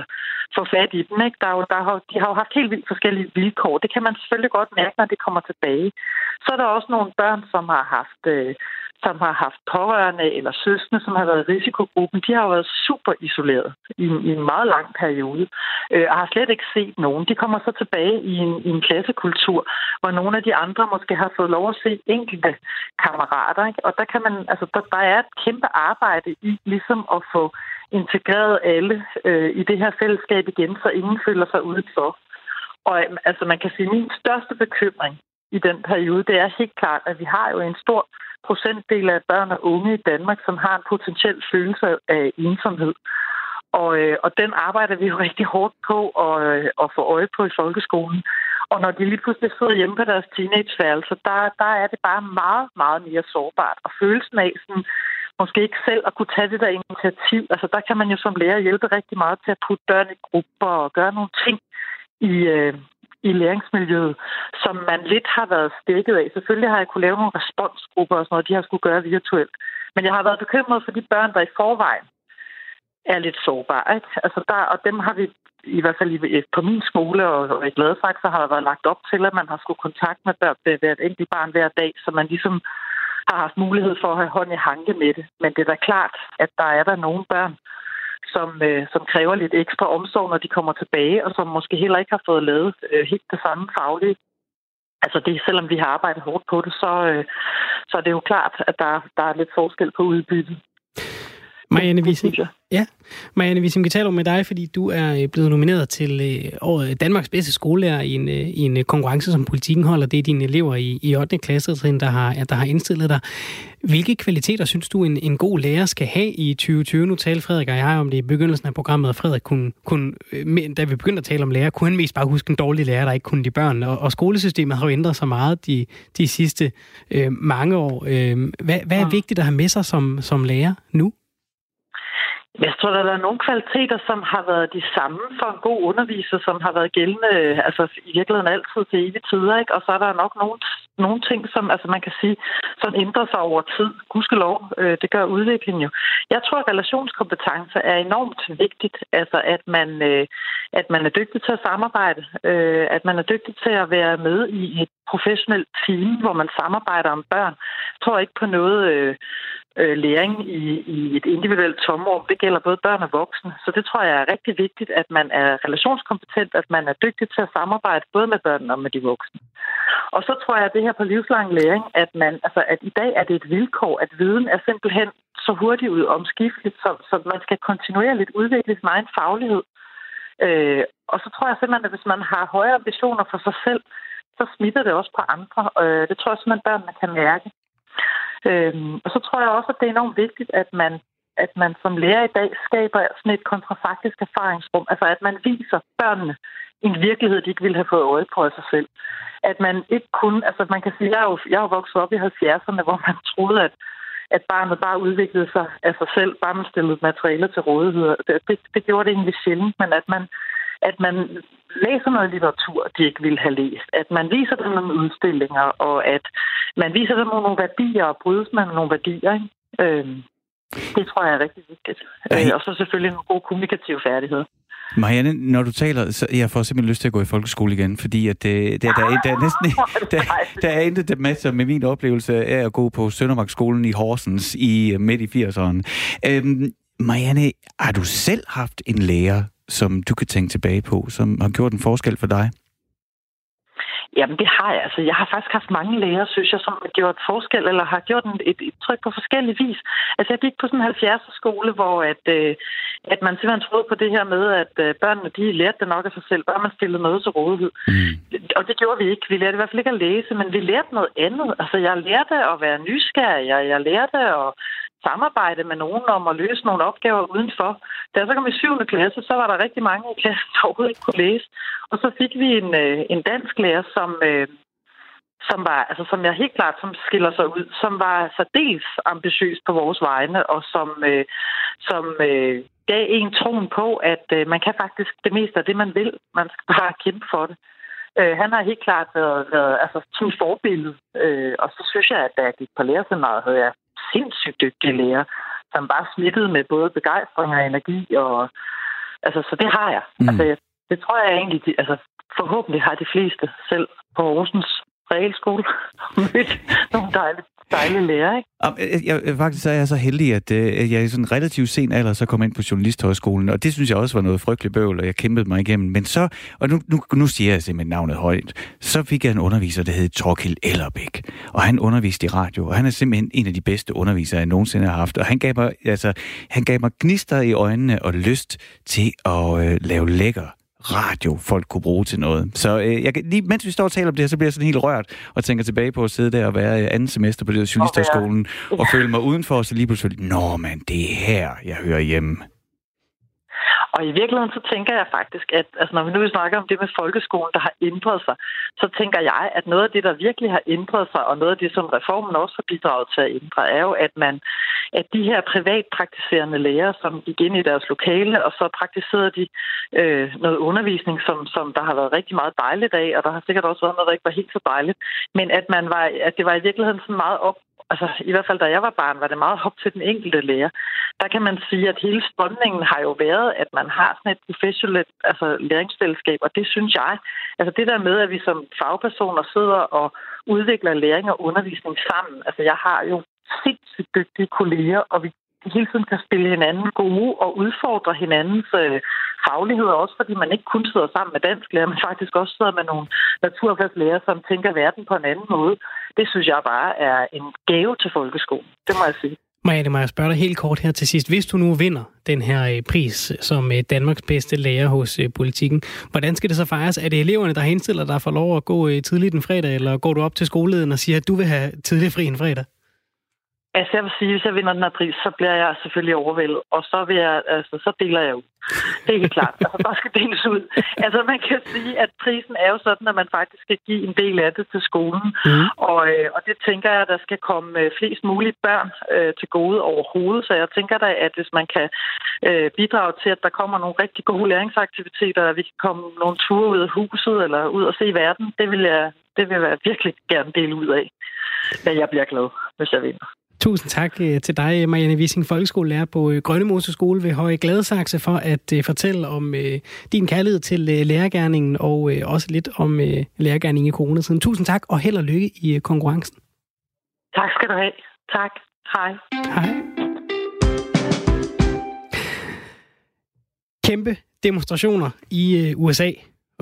få fat i dem. Ikke? Der er jo, der har, de har jo haft helt vildt forskellige vilkår. Det kan man selvfølgelig godt mærke, når det kommer tilbage. Så er der også nogle børn, som har haft... Øh, som har haft pårørende eller søskende, som har været i risikogruppen, de har jo været super isoleret i, i en meget lang periode, øh, og har slet ikke set nogen. De kommer så tilbage i en, i en klassekultur, hvor nogle af de andre måske har fået lov at se enkelte kammerater. Ikke? Og der, kan man, altså, der, der er et kæmpe arbejde i ligesom at få integreret alle øh, i det her fællesskab igen, så ingen føler sig udenfor. Og altså, man kan sige, at min største bekymring i den periode, det er helt klart, at vi har jo en stor procentdel af børn og unge i Danmark, som har en potentiel følelse af ensomhed. Og, øh, og den arbejder vi jo rigtig hårdt på at, øh, at få øje på i folkeskolen. Og når de lige pludselig sidder hjemme på deres teenageværelse, der, der er det bare meget, meget mere sårbart. Og følelsen af sådan, måske ikke selv at kunne tage det der initiativ, altså der kan man jo som lærer hjælpe rigtig meget til at putte børn i grupper og gøre nogle ting i, øh, i læringsmiljøet, som man lidt har været stikket af. Selvfølgelig har jeg kunne lave nogle responsgrupper og sådan noget, de har skulle gøre virtuelt. Men jeg har været bekymret for de børn, der i forvejen er lidt sårbare. Ikke? Altså der, og dem har vi i hvert fald på min skole og i Gladsaxe, så har der været lagt op til, at man har skulle kontakt med børn hvert enkelt barn hver dag, så man ligesom har haft mulighed for at have hånd i hanke med det. Men det er da klart, at der er der nogle børn, som, øh, som kræver lidt ekstra omsorg, når de kommer tilbage, og som måske heller ikke har fået lavet øh, helt det samme faglige. Altså det, selvom vi har arbejdet hårdt på det, så, øh, så er det jo klart, at der, der er lidt forskel på udbyttet. Marianne Wissing, ja. Marianne Wissing, vi taler med dig, fordi du er øh, blevet nomineret til øh, året Danmarks bedste skolelærer i en, øh, i en konkurrence, som politikken holder. Det er dine elever i, i 8. klasse, der har, der har indstillet dig. Hvilke kvaliteter synes du, en, en god lærer skal have i 2020? Nu talte Frederik og jeg om det i begyndelsen af programmet, og Frederik kunne, kunne, da vi begyndte at tale om lærer, kunne han mest bare huske en dårlig lærer, der ikke kunne de børn. Og, og skolesystemet har jo ændret sig meget de, de sidste øh, mange år. Øh, hvad, hvad er vigtigt at have med sig som, som lærer nu? Jeg tror, der er nogle kvaliteter, som har været de samme for en god underviser, som har været gældende altså i virkeligheden altid til evige tider. Ikke? Og så er der nok nogle, nogle ting, som altså man kan sige, som ændrer sig over tid. Gudskelov, øh, det gør udviklingen jo. Jeg tror, at relationskompetence er enormt vigtigt. Altså at man, øh, at man er dygtig til at samarbejde. Øh, at man er dygtig til at være med i et professionelt team, hvor man samarbejder om børn. Jeg tror ikke på noget øh, øh, læring i, i et individuelt tomrum. Det gælder både børn og voksne. Så det tror jeg er rigtig vigtigt, at man er relationskompetent, at man er dygtig til at samarbejde både med børnene og med de voksne. Og så tror jeg, at det her på livslang læring, at, man, altså, at i dag er det et vilkår, at viden er simpelthen så hurtigt ud omskifteligt, så, så man skal kontinuerligt udvikle sin egen faglighed. Øh, og så tror jeg simpelthen, at hvis man har højere ambitioner for sig selv, så smitter det også på andre. Øh, det tror jeg simpelthen, børnene kan mærke. Øhm, og så tror jeg også, at det er enormt vigtigt, at man, at man som lærer i dag skaber sådan et kontrafaktisk erfaringsrum. Altså at man viser børnene en virkelighed, de ikke ville have fået øje på af sig selv. At man ikke kun, altså man kan sige, jeg er jo, jeg er jo vokset op i 70'erne, hvor man troede, at at barnet bare udviklede sig af sig selv, bare man stillede materialer til rådighed. Det, det, det gjorde det egentlig sjældent, men at man, at man læser noget litteratur, de ikke ville have læst. At man viser dem nogle udstillinger, og at man viser dem nogle værdier og brydes med nogle værdier. Ikke? Øhm, det tror jeg er rigtig vigtigt. Øh, og så selvfølgelig nogle gode kommunikative færdigheder. Marianne, når du taler, så jeg får simpelthen lyst til at gå i folkeskole igen, fordi at det, det, der, der, der, er næsten, der, der er intet med sig med min oplevelse af at gå på Søndermarkskolen i Horsens i midt i 80'erne. Øhm, Marianne, har du selv haft en lærer, som du kan tænke tilbage på, som har gjort en forskel for dig? Jamen, det har jeg. Altså, jeg har faktisk haft mange lærere, synes jeg, som har gjort forskel, eller har gjort en, et, et tryk på forskellige vis. Altså, jeg gik på sådan en 70'er skole, hvor at, øh, at man simpelthen troede på det her med, at øh, børnene, de lærte det nok af sig selv, bare man stillede noget til rådighed. Mm. Og det gjorde vi ikke. Vi lærte i hvert fald ikke at læse, men vi lærte noget andet. Altså, jeg lærte at være nysgerrig, jeg, jeg lærte at samarbejde med nogen om at løse nogle opgaver udenfor. Da jeg så kom i 7. klasse, så var der rigtig mange i klassen, der overhovedet ikke kunne læse. Og så fik vi en, øh, en dansk lærer, som, øh, som var, altså som jeg helt klart som skiller sig ud, som var særdeles ambitiøs på vores vegne, og som, øh, som øh, gav en troen på, at øh, man kan faktisk det meste af det, man vil. Man skal bare kæmpe for det. Øh, han har helt klart været, været altså, som forbillede, øh, og så synes jeg, at da jeg gik på lærerseminaret, havde jeg sindssygt dygtige lærer, som bare smittede med både begejstring og energi. Og, altså, så det har jeg. Mm. Altså, det tror jeg egentlig, de, altså, forhåbentlig har de fleste selv på Rosens realskole mødt nogle dejlige dejlige lærer, ikke? Øh, øh, jeg, jeg, faktisk så er jeg så heldig, at øh, jeg i sådan en relativt sen alder så kom ind på Journalisthøjskolen, og det synes jeg også var noget frygteligt bøvl, og jeg kæmpede mig igennem. Men så, og nu, nu, nu siger jeg simpelthen navnet højt, så fik jeg en underviser, der hed Torkild Ellerbæk, og han underviste i radio, og han er simpelthen en af de bedste undervisere, jeg nogensinde har haft, og han gav mig, altså, han gav mig gnister i øjnene og lyst til at øh, lave lækker radio, folk kunne bruge til noget. Så øh, jeg, lige mens vi står og taler om det her, så bliver jeg sådan helt rørt og tænker tilbage på at sidde der og være øh, anden semester på det der journalisterskolen okay, ja. og føle mig udenfor, og så lige pludselig, nå man, det er her, jeg hører hjemme. Og i virkeligheden så tænker jeg faktisk, at altså, når vi nu snakker om det med folkeskolen, der har ændret sig, så tænker jeg, at noget af det, der virkelig har ændret sig, og noget af det, som reformen også har bidraget til at ændre, er jo, at man at de her privatpraktiserende læger, som gik ind i deres lokale, og så praktiserede de øh, noget undervisning, som, som der har været rigtig meget dejligt af, og der har sikkert også været noget, der ikke var helt så dejligt, men at, man var, at det var i virkeligheden sådan meget op altså i hvert fald da jeg var barn, var det meget op til den enkelte lærer. Der kan man sige, at hele strømningen har jo været, at man har sådan et professionelt altså, læringsfællesskab, og det synes jeg, altså det der med, at vi som fagpersoner sidder og udvikler læring og undervisning sammen. Altså jeg har jo sindssygt dygtige kolleger, og vi hele tiden kan spille hinanden gode og udfordre hinandens øh, faglighed, også fordi man ikke kun sidder sammen med dansk lærer, men faktisk også sidder med nogle naturfagslærer, som tænker verden på en anden måde. Det synes jeg bare er en gave til folkeskolen. Det må jeg sige. Marianne, må jeg spørge dig helt kort her til sidst. Hvis du nu vinder den her øh, pris øh, som øh, Danmarks bedste lærer hos politikken, hvordan skal det så fejres? Er det eleverne, der henstiller dig for lov at gå tidligt en fredag, eller går du op til skolelederen og siger, at du vil have tidlig fri en fredag? Altså, jeg vil sige, hvis jeg vinder den her pris, så bliver jeg selvfølgelig overvældet, og så, vil jeg, altså, så deler jeg ud. Det er helt klart. Altså, der skal deles ud. Altså, man kan sige, at prisen er jo sådan, at man faktisk skal give en del af det til skolen. Mm. Og, øh, og det tænker jeg, at der skal komme øh, flest mulige børn øh, til gode overhovedet. Så jeg tænker da, at hvis man kan øh, bidrage til, at der kommer nogle rigtig gode læringsaktiviteter, at vi kan komme nogle ture ud af huset eller ud og se verden, det vil jeg, det vil jeg virkelig gerne dele ud af. Men jeg bliver glad, hvis jeg vinder. Tusind tak øh, til dig, Marianne Wissing, folkeskolelærer på øh, Grønnemose Skole ved Høje Gladsaxe, for at øh, fortælle om din kærlighed til lærergærningen, og også lidt om lærergærningen i coronatiden. Tusind tak, og held og lykke i konkurrencen. Tak skal du have. Tak. Hej. Hej. Kæmpe demonstrationer i USA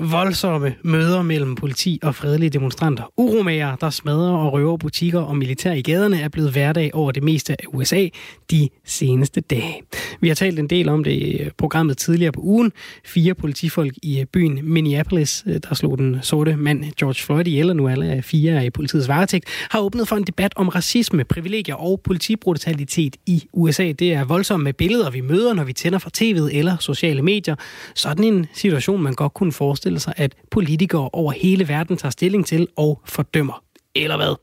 Voldsomme møder mellem politi og fredelige demonstranter. Uromager, der smadrer og røver butikker og militær i gaderne, er blevet hverdag over det meste af USA de seneste dage. Vi har talt en del om det i øh, programmet tidligere på ugen. Fire politifolk i øh, byen Minneapolis, øh, der slog den sorte mand George Floyd ihjel, og nu alle fire i politiets varetægt, har åbnet for en debat om racisme, privilegier og politibrutalitet i USA. Det er voldsomme billeder, vi møder, når vi tænder for tv'et eller sociale medier. Sådan en situation, man godt kunne forestille forestille sig, at politikere over hele verden tager stilling til og fordømmer eller hvad?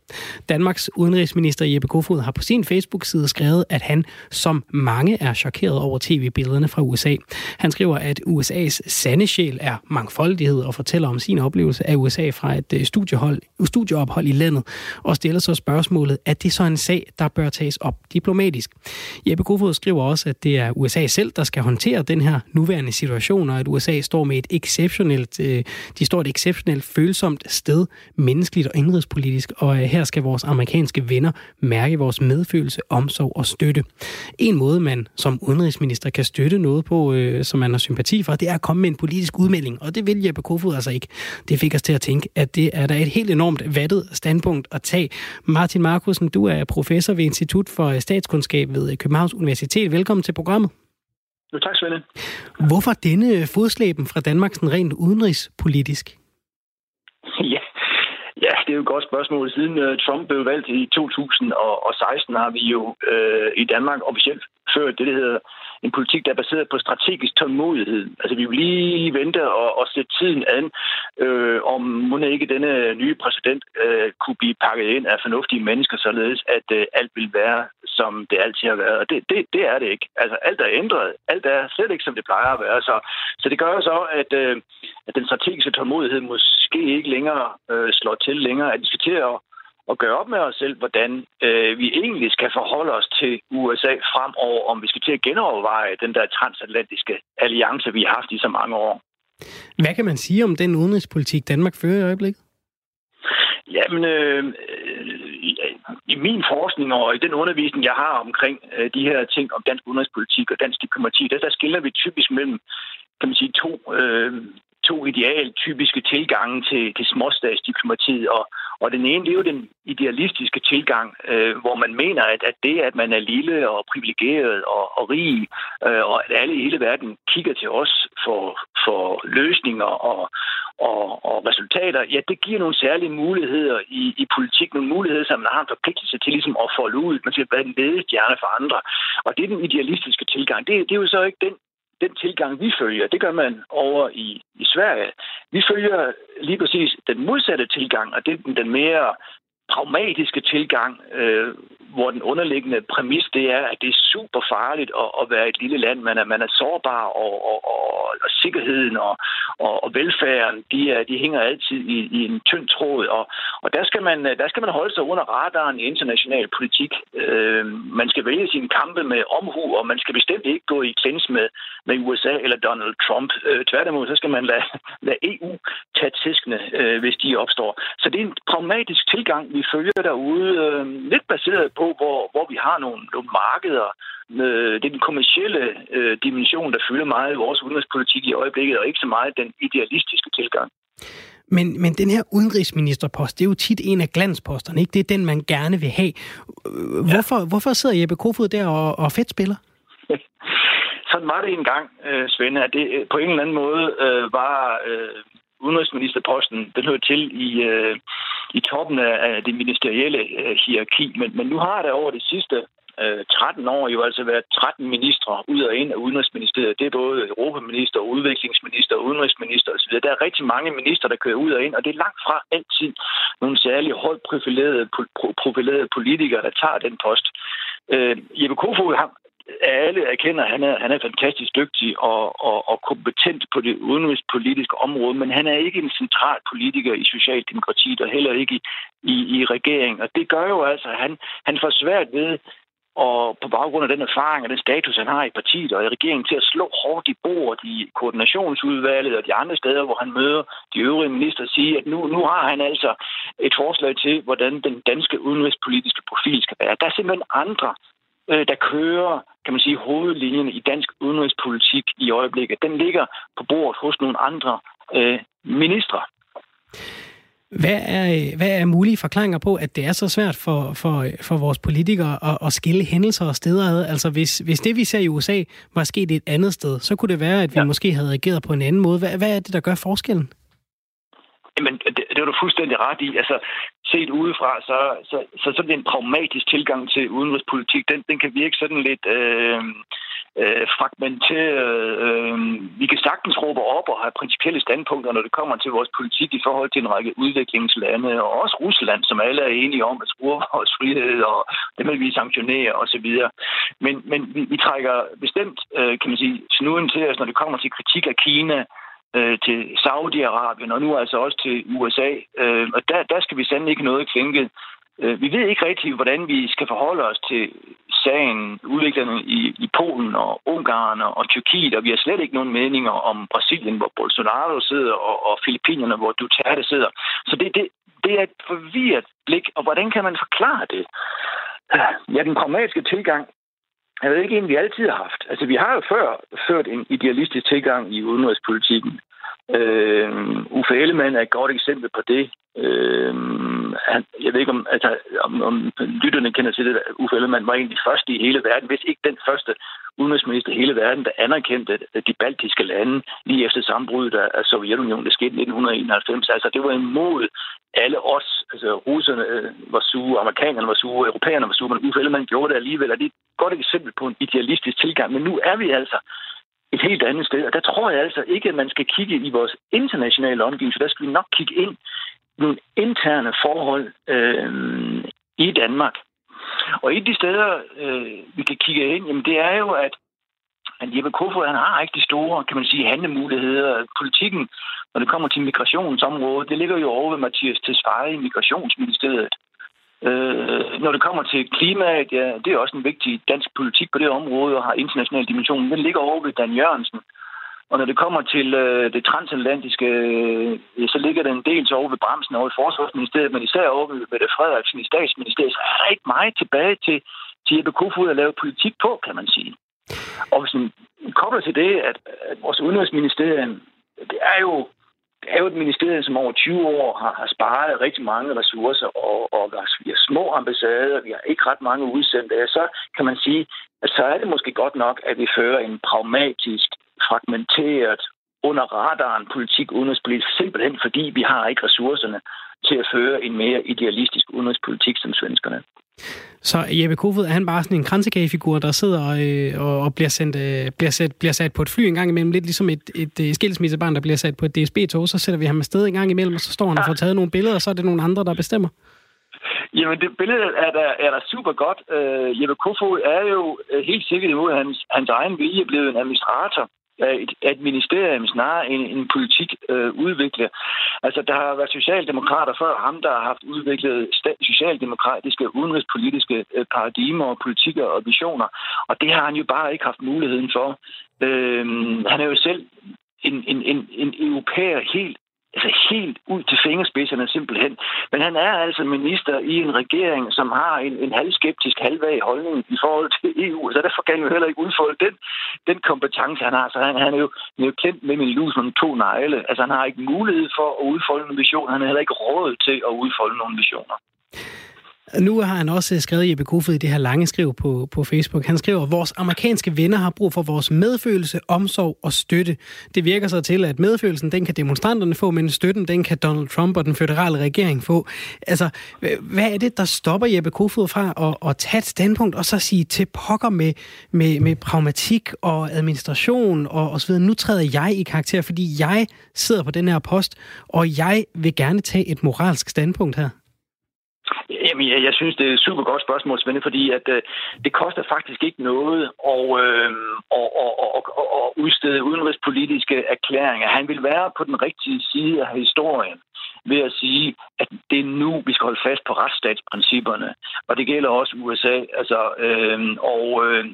Danmarks udenrigsminister Jeppe Kofod har på sin Facebook-side skrevet, at han som mange er chokeret over tv-billederne fra USA. Han skriver, at USA's sande sjæl er mangfoldighed og fortæller om sin oplevelse af USA fra et øh, studiehold, studieophold i landet og stiller så spørgsmålet, at det så en sag, der bør tages op diplomatisk. Jeppe Kofod skriver også, at det er USA selv, der skal håndtere den her nuværende situation, og at USA står med et exceptionelt, øh, de står et exceptionelt følsomt sted, menneskeligt og indrigspolitisk, og øh, her skal vores amerikanske venner mærke vores medfølelse, omsorg og støtte. En måde, man som udenrigsminister kan støtte noget på, øh, som man har sympati for, det er at komme med en politisk udmelding, og det vil Jeppe Kofod altså ikke. Det fik os til at tænke, at det er da et helt enormt vattet standpunkt at tage. Martin Markusen, du er professor ved Institut for Statskundskab ved Københavns Universitet. Velkommen til programmet. Jo, tak, Svende. Hvorfor denne fodslæben fra Danmark sådan rent udenrigspolitisk? Det er jo et godt spørgsmål. Siden uh, Trump blev valgt i 2016, har vi jo uh, i Danmark officielt ført det, der hedder en politik, der er baseret på strategisk tålmodighed. Altså, vi vil lige vente og, og sætte tiden an, øh, om må ikke denne nye præsident øh, kunne blive pakket ind af fornuftige mennesker, således at øh, alt vil være, som det altid har været. Og det, det, det er det ikke. Altså, alt er ændret. Alt er slet ikke, som det plejer at være. Så, så det gør så, at, øh, at den strategiske tålmodighed måske ikke længere øh, slår til længere, at vi skal til at at gøre op med os selv, hvordan øh, vi egentlig skal forholde os til USA fremover, om vi skal til at genoverveje den der transatlantiske alliance, vi har haft i så mange år. Hvad kan man sige om den udenrigspolitik, Danmark fører i øjeblikket? Jamen, øh, i min forskning og i den undervisning, jeg har omkring øh, de her ting om dansk udenrigspolitik og dansk diplomati, der, der skiller vi typisk mellem kan man sige, to, øh, to idealtypiske tilgange til, til småstatsdiplomatiet, og, og den ene, det er jo den idealistiske tilgang, øh, hvor man mener, at, at det, at man er lille og privilegeret og, og rig, øh, og at alle i hele verden kigger til os for, for løsninger og, og, og resultater, ja, det giver nogle særlige muligheder i, i politik, nogle muligheder, som man har en forpligtelse til ligesom at folde ud. Man skal være en ledestjerne for andre. Og det er den idealistiske tilgang. Det, det er jo så ikke den den tilgang, vi følger, det gør man over i, i Sverige. Vi følger lige præcis den modsatte tilgang, og det er den mere pragmatiske tilgang, øh, hvor den underliggende præmis det er, at det er super farligt at, at være et lille land. Man er, man er sårbar, og, og, og, og sikkerheden og, og, og velfærden, de, er, de hænger altid i, i en tynd tråd. Og, og der, skal man, der skal man holde sig under radaren i international politik. Øh, man skal vælge sine kampe med omhu, og man skal bestemt ikke gå i klins med, med USA eller Donald Trump. Øh, tværtimod, så skal man lade, lade EU tage tiskene, øh, hvis de opstår. Så det er en pragmatisk tilgang, vi følger derude, øh, lidt baseret på, hvor, hvor vi har nogle, nogle markeder. Øh, det er den kommercielle øh, dimension, der fylder meget i vores udenrigspolitik i øjeblikket, og ikke så meget den idealistiske tilgang. Men, men den her udenrigsministerpost, det er jo tit en af glansposterne, ikke? Det er den, man gerne vil have. Hvorfor, ja. hvorfor sidder Jeppe Kofod der og, og fedt spiller? Sådan var det engang, øh, Svende, at det øh, på en eller anden måde øh, var øh, udenrigsministerposten, den hører til i, øh, i toppen af det ministerielle øh, hierarki. Men, men nu har der over de sidste øh, 13 år jo altså været 13 ministre ud og ind af Udenrigsministeriet. Det er både europaminister, udviklingsminister, udenrigsminister osv. Der er rigtig mange ministre, der kører ud og ind, og det er langt fra altid nogle særlig højt profilerede, profilerede politikere, der tager den post. Øh, Jeppe Kofod har, alle erkender, at han er, han er fantastisk dygtig og, og, og kompetent på det udenrigspolitiske område, men han er ikke en central politiker i Socialdemokratiet og heller ikke i, i, i regeringen. Og det gør jo altså, at han, han får svært ved og på baggrund af den erfaring og den status, han har i partiet og i regeringen til at slå hårdt i bordet i koordinationsudvalget og de andre steder, hvor han møder de øvrige minister, sige, at nu, nu har han altså et forslag til, hvordan den danske udenrigspolitiske profil skal være. Der er simpelthen andre øh, der kører, kan man sige, hovedlinjen i dansk udenrigspolitik i øjeblikket. Den ligger på bordet hos nogle andre øh, ministre. Hvad er, hvad er mulige forklaringer på, at det er så svært for, for, for vores politikere at, at skille hændelser og steder ad? Altså hvis, hvis det, vi ser i USA, var sket et andet sted, så kunne det være, at vi ja. måske havde reageret på en anden måde. Hvad, hvad er det, der gør forskellen? Jamen, det, det er du fuldstændig ret i. Altså, set udefra, så, så, så sådan en pragmatisk tilgang til udenrigspolitik, den, den kan virke sådan lidt... Øh, øh, fragmenteret. Øh, vi kan sagtens råbe op og have principielle standpunkter, når det kommer til vores politik i forhold til en række udviklingslande, og også Rusland, som alle er enige om at skrue vores frihed, og det vil vi sanktionere osv. Men, men vi, vi trækker bestemt, øh, kan man sige, snuden til os, når det kommer til kritik af Kina, øh, til Saudi-Arabien og nu altså også til USA. Øh, og der, der skal vi sandelig ikke noget kvinket. Øh, vi ved ikke rigtig, hvordan vi skal forholde os til sagen, udviklerne i, i Polen og Ungarn og Tyrkiet, og vi har slet ikke nogen meninger om Brasilien, hvor Bolsonaro sidder, og, og Filippinerne, hvor Duterte sidder. Så det, det, det er et forvirret blik, og hvordan kan man forklare det? Øh, ja, den pragmatiske tilgang jeg ved ikke en, vi altid har haft. Altså, vi har jo før ført en idealistisk tilgang i udenrigspolitikken. Øh, Uffe Ellemann er et godt eksempel på det. Øh, han, jeg ved ikke, om, altså, om, om lytterne kender til det. Uffe Ellemann var egentlig første i hele verden, hvis ikke den første udenrigsminister i hele verden, der anerkendte de baltiske lande lige efter sammenbruddet af Sovjetunionen. Det skete i 1991. Altså, det var imod alle os. Altså, russerne øh, var sure, amerikanerne var sure, europæerne var sure, men Uffe Ellemann gjorde det alligevel, og det er et godt eksempel på en idealistisk tilgang. Men nu er vi altså et helt andet sted. Og der tror jeg altså ikke, at man skal kigge i vores internationale omgivelser. Der skal vi nok kigge ind i nogle interne forhold øh, i Danmark. Og et af de steder, øh, vi kan kigge ind, jamen det er jo, at, at Jeppe Kofod, han har rigtig store, kan man sige, handlemuligheder. Politikken, når det kommer til migrationsområdet, det ligger jo over ved Mathias Tesfaye i Migrationsministeriet. Øh, når det kommer til klimaet, ja, det er også en vigtig dansk politik på det område og har international dimension. Den ligger over ved Dan Jørgensen. Og når det kommer til øh, det transatlantiske, øh, så ligger den dels over ved Bremsen over i Forsvarsministeriet, men især over ved det Frederiksen i Statsministeriet. Så er der ikke meget tilbage til, til Jeppe Kofod at lave politik på, kan man sige. Og hvis man kobler til det, at, at vores udenrigsministerium, det er jo det er jo et ministerium, som over 20 år har, har sparet rigtig mange ressourcer, og, og vi har små ambassader, vi har ikke ret mange udsendte. Så kan man sige, at så er det måske godt nok, at vi fører en pragmatisk, fragmenteret, under radaren politik udenrigspolitik, simpelthen fordi vi har ikke ressourcerne til at føre en mere idealistisk udenrigspolitik som svenskerne. Så Jeppe Kofod, er han bare sådan en kransekagefigur, der sidder øh, og, og bliver, sendt, øh, bliver, sat, bliver sat på et fly en gang imellem, lidt ligesom et, et, et skilsmissebarn, der bliver sat på et DSB-tog, så sætter vi ham afsted en gang imellem, og så står han og får taget nogle billeder, og så er det nogle andre, der bestemmer? Jamen, det billede er der, er der super godt. Uh, Jeppe Kofod er jo helt sikkert imod hans, hans egen vilje blevet en administrator et, ministerium snarere en, en politik øh, udvikler. Altså, der har været socialdemokrater før ham, der har haft udviklet socialdemokratiske udenrigspolitiske øh, paradigmer og politikker og visioner, og det har han jo bare ikke haft muligheden for. Øh, han er jo selv en, en, en, en europæer helt altså helt ud til fingerspidserne simpelthen. Men han er altså minister i en regering, som har en, en halvskeptisk, halvvag holdning i forhold til EU, så derfor kan han jo heller ikke udfolde den, den kompetence, han har. Så han, han er, jo, han er jo kendt med min lus med to negle. Altså han har ikke mulighed for at udfolde en vision, Han har heller ikke råd til at udfolde nogle visioner. Nu har han også skrevet Jeppe Kofod i det her lange skriv på, på Facebook. Han skriver, vores amerikanske venner har brug for vores medfølelse, omsorg og støtte. Det virker så til, at medfølelsen, den kan demonstranterne få, men støtten, den kan Donald Trump og den føderale regering få. Altså, hvad er det, der stopper Jeppe Kofod fra at, at tage et standpunkt og så sige til pokker med, med, med pragmatik og administration og, og så videre. Nu træder jeg i karakter, fordi jeg sidder på den her post, og jeg vil gerne tage et moralsk standpunkt her. Jamen, jeg, jeg synes, det er et super godt spørgsmål, Svende, fordi at, øh, det koster faktisk ikke noget at, øh, at, at, at, at udstede udenrigspolitiske erklæringer. Han vil være på den rigtige side af historien ved at sige, at det er nu, vi skal holde fast på retsstatsprincipperne. Og det gælder også USA. Altså, øh, og øh,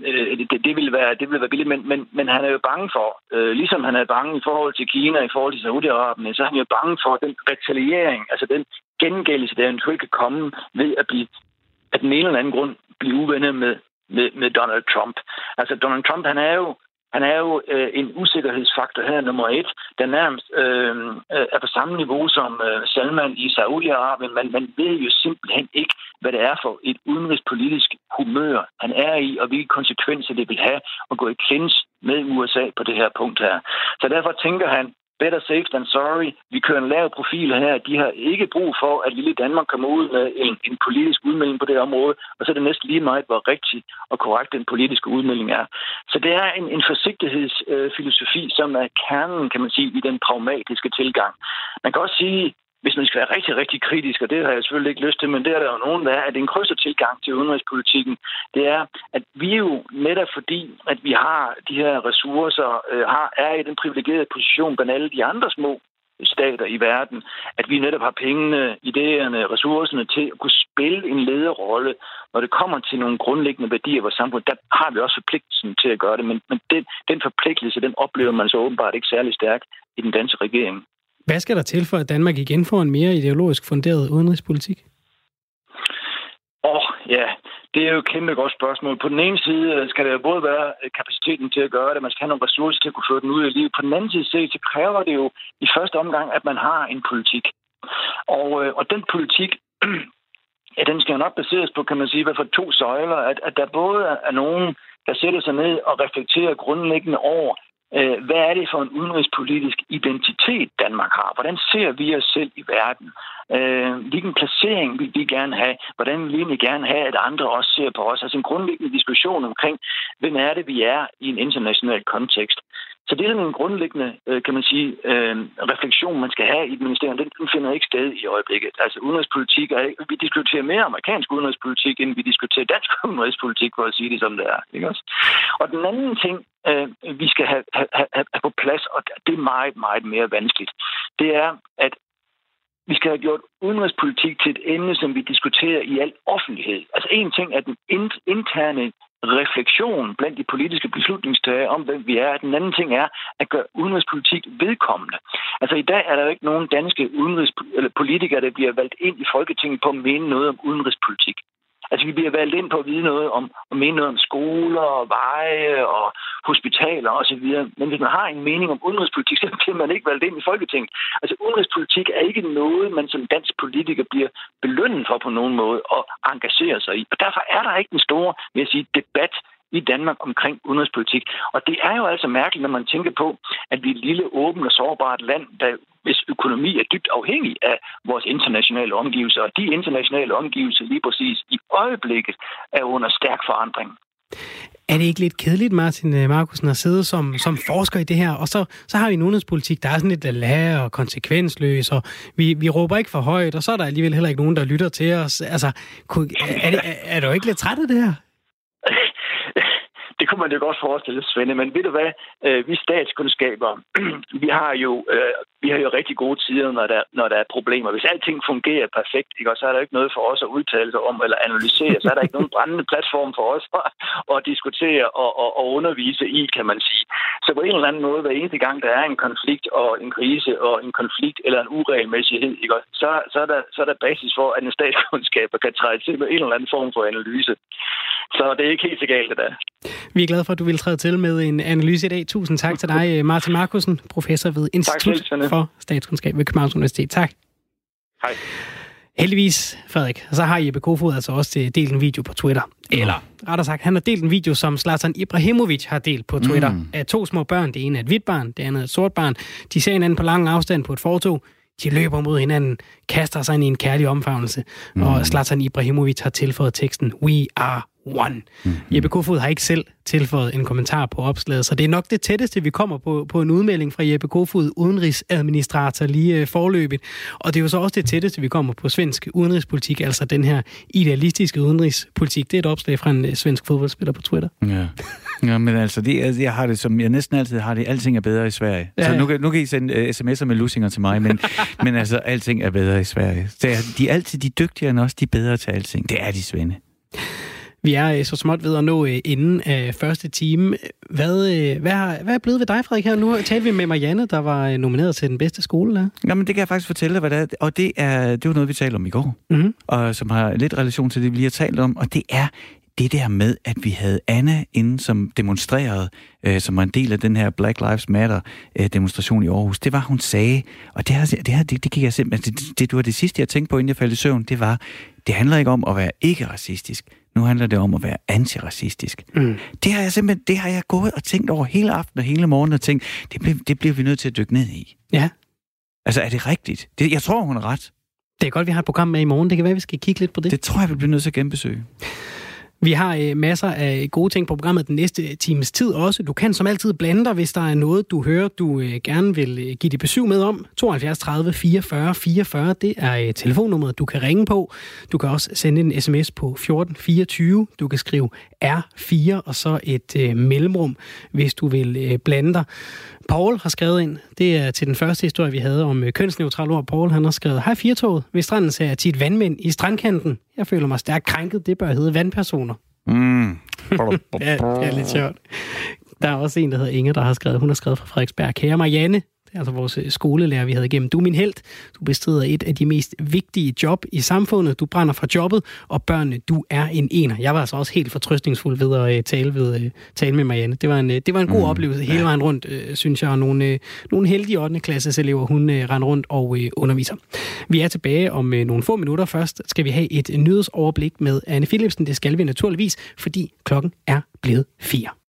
det, det, vil være, det vil være billigt, men, men, men han er jo bange for, øh, ligesom han er bange i forhold til Kina, i forhold til Saudi-Arabien, så er han jo bange for den retaliering, altså den gengældelse, der eventuelt kan komme ved at blive af den ene eller anden grund blive uvenner med, med, med Donald Trump. Altså Donald Trump, han er jo han er jo øh, en usikkerhedsfaktor her, nummer et, der nærmest øh, øh, er på samme niveau som øh, Salman i Saudi-Arabien. Man, man ved jo simpelthen ikke, hvad det er for et udenrigspolitisk humør, han er i, og hvilke konsekvenser det vil have at gå i klins med USA på det her punkt her. Så derfor tænker han, better safe than sorry. Vi kører en lav profil her. De har ikke brug for, at lille Danmark kommer ud med en, en politisk udmelding på det område, og så er det næsten lige meget, hvor rigtig og korrekt den politiske udmelding er. Så det er en, en forsigtighedsfilosofi, øh, som er kernen, kan man sige, i den pragmatiske tilgang. Man kan også sige, hvis man skal være rigtig, rigtig kritisk, og det har jeg selvfølgelig ikke lyst til, men det er der jo nogen, der er, at en krydser tilgang til udenrigspolitikken, det er, at vi jo netop fordi, at vi har de her ressourcer, øh, har, er i den privilegerede position blandt alle de andre små stater i verden, at vi netop har pengene, idéerne, ressourcerne til at kunne spille en lederrolle, når det kommer til nogle grundlæggende værdier i vores samfund. Der har vi også forpligtelsen til at gøre det, men, men den, den forpligtelse, den oplever man så åbenbart ikke særlig stærkt i den danske regering. Hvad skal der til for, at Danmark igen får en mere ideologisk funderet udenrigspolitik? Åh, oh, ja, det er jo et kæmpe godt spørgsmål. På den ene side øh, skal der både være øh, kapaciteten til at gøre det, man skal have nogle ressourcer til at kunne føre den ud i livet. På den anden side så kræver det jo i første omgang, at man har en politik. Og, øh, og den politik, ja, den skal jo nok baseres på, kan man sige, hvad for to søjler. At, at der både er nogen, der sætter sig ned og reflekterer grundlæggende over, Øh, hvad er det for en udenrigspolitisk identitet, Danmark har? Hvordan ser vi os selv i verden? Øh, hvilken placering vil vi gerne have? Hvordan vil vi egentlig gerne have, at andre også ser på os? Altså en grundlæggende diskussion omkring, hvem er det, vi er i en international kontekst. Så det er en grundlæggende, øh, kan man sige, øh, refleksion, man skal have i et ministerium. Den finder ikke sted i øjeblikket. Altså udenrigspolitik er Vi diskuterer mere amerikansk udenrigspolitik, end vi diskuterer dansk udenrigspolitik, for at sige det som det er. Ikke også? Og den anden ting, øh, vi skal have, have, have, have på plads, og det er meget, meget mere vanskeligt, det er, at vi skal have gjort udenrigspolitik til et emne, som vi diskuterer i al offentlighed. Altså en ting er den interne refleksion blandt de politiske beslutningstagere om, hvem vi er. Den anden ting er at gøre udenrigspolitik vedkommende. Altså i dag er der jo ikke nogen danske udenrigspolitikere, der bliver valgt ind i Folketinget på at mene noget om udenrigspolitik. Altså, vi bliver valgt ind på at vide noget om, og mene noget om skoler og veje og hospitaler osv. Men hvis man har en mening om udenrigspolitik, så bliver man ikke valgt ind i Folketinget. Altså, udenrigspolitik er ikke noget, man som dansk politiker bliver belønnet for på nogen måde og engagerer sig i. Og derfor er der ikke en stor, vil jeg sige, debat i Danmark omkring udenrigspolitik. Og det er jo altså mærkeligt, når man tænker på, at vi er et lille, åbent og sårbart land, der hvis økonomi er dybt afhængig af vores internationale omgivelser. Og de internationale omgivelser lige præcis i øjeblikket er under stærk forandring. Er det ikke lidt kedeligt, Martin øh, Markusen, at sidde som, som forsker i det her? Og så, så har vi en udenrigspolitik, der er sådan lidt lære og konsekvensløs, og vi, vi råber ikke for højt, og så er der alligevel heller ikke nogen, der lytter til os. Altså, er, det, er, er du ikke lidt træt af det her? Det kunne man jo godt forestille sig, Svende. Men ved du hvad? Øh, vi statskundskaber, vi har jo øh, vi har jo rigtig gode tider, når der, når der er problemer. Hvis alting fungerer perfekt, ikke, så er der ikke noget for os at udtale sig om eller analysere. Så er der ikke nogen brændende platform for os at, at diskutere og, og, og undervise i, kan man sige. Så på en eller anden måde, hver eneste gang, der er en konflikt og en krise og en konflikt eller en uregelmæssighed, ikke, så, så, er der, så er der basis for, at en statskundskaber kan træde til med en eller anden form for analyse. Så det er ikke helt så galt, det der. Vi er glade for, at du vil træde til med en analyse i dag. Tusind tak til dig, Martin Markusen, professor ved Institut for Statskundskab ved Københavns Universitet. Tak. Hej. Heldigvis, Frederik, så har Jeppe Kofod altså også delt en video på Twitter. Eller rettere sagt, han har delt en video, som Zlatan Ibrahimovic har delt på Twitter, mm. af to små børn. Det ene er et hvidt barn, det andet er et sort barn. De ser hinanden på lang afstand på et fortog. De løber mod hinanden, kaster sig ind i en kærlig omfavnelse. Mm. Og Zlatan Ibrahimovic har tilføjet teksten, We are one. Mm-hmm. Jeppe Kofod har ikke selv tilføjet en kommentar på opslaget, så det er nok det tætteste, vi kommer på, på en udmelding fra Jeppe Kofod, udenrigsadministrator, lige øh, forløbet. Og det er jo så også det tætteste, vi kommer på svensk udenrigspolitik, altså den her idealistiske udenrigspolitik. Det er et opslag fra en øh, svensk fodboldspiller på Twitter. Ja. Ja, men altså, det, jeg har det som, jeg næsten altid har det, alting er bedre i Sverige. Ja, ja. Så nu, kan, nu kan I sende uh, sms'er med lusinger til mig, men, men altså, alting er bedre i Sverige. Så de er altid de dygtigere end os, de er bedre til alting. Det er de, Svende. Vi er øh, så småt ved at nå øh, inden af første time. Hvad, øh, hvad, har, hvad er blevet ved dig, Frederik? Her nu talte vi med Marianne, der var nomineret til den bedste skole. Der. Jamen, det kan jeg faktisk fortælle dig, hvad det er. Og det er, det var noget, vi talte om i går, mm-hmm. og som har lidt relation til det, vi lige har talt om. Og det er det der med, at vi havde Anna inde, som demonstrerede, øh, som var en del af den her Black Lives Matter øh, demonstration i Aarhus. Det var, hun sagde, og det, her, det, her, det, det gik jeg simpelthen, det, det, det var det sidste, jeg tænkte på, inden jeg faldt i søvn, det var, det handler ikke om at være ikke racistisk, Nu handler det om at være antiracistisk. Mm. Det har jeg simpelthen, det har jeg gået og tænkt over hele aften og hele morgen og tænkt, det, bliver, det bliver vi nødt til at dykke ned i. Ja. Altså, er det rigtigt? Det, jeg tror, hun er ret. Det er godt, vi har et program med i morgen. Det kan være, vi skal kigge lidt på det. Det tror jeg, vi bliver nødt til at genbesøge. Vi har øh, masser af gode ting på programmet den næste øh, times tid også. Du kan som altid blande dig, hvis der er noget, du hører, du øh, gerne vil øh, give dit besøg med om. 72 30 44 44, det er øh, telefonnummeret, du kan ringe på. Du kan også sende en sms på 14 24. Du kan skrive R4 og så et øh, mellemrum, hvis du vil øh, blande dig. Paul har skrevet ind. Det er til den første historie, vi havde om øh, kønsneutral ord. Paul han har skrevet, Hej Firtoget. Ved stranden ser jeg tit vandmænd i strandkanten. Jeg føler mig stærkt krænket. Det bør hedde vandpersoner. Mm. ja, det er lidt sjovt. Der er også en, der hedder Inger, der har skrevet, hun har skrevet fra Frederiksberg. Kære Marianne, altså vores øh, skolelærer, vi havde igennem. Du er min held. Du bestrider et af de mest vigtige job i samfundet. Du brænder for jobbet, og børnene, du er en ener. Jeg var altså også helt fortrøstningsfuld ved at uh, tale, ved, uh, tale med Marianne. Det var en, det var en god mm, oplevelse hele vejen rundt, synes jeg. Og nogle, nogle heldige 8. klasses elever, hun render rundt og underviser. Vi er tilbage om nogle få minutter. Først skal vi have et nyhedsoverblik med Anne Philipsen. Det skal vi naturligvis, fordi klokken er blevet fire.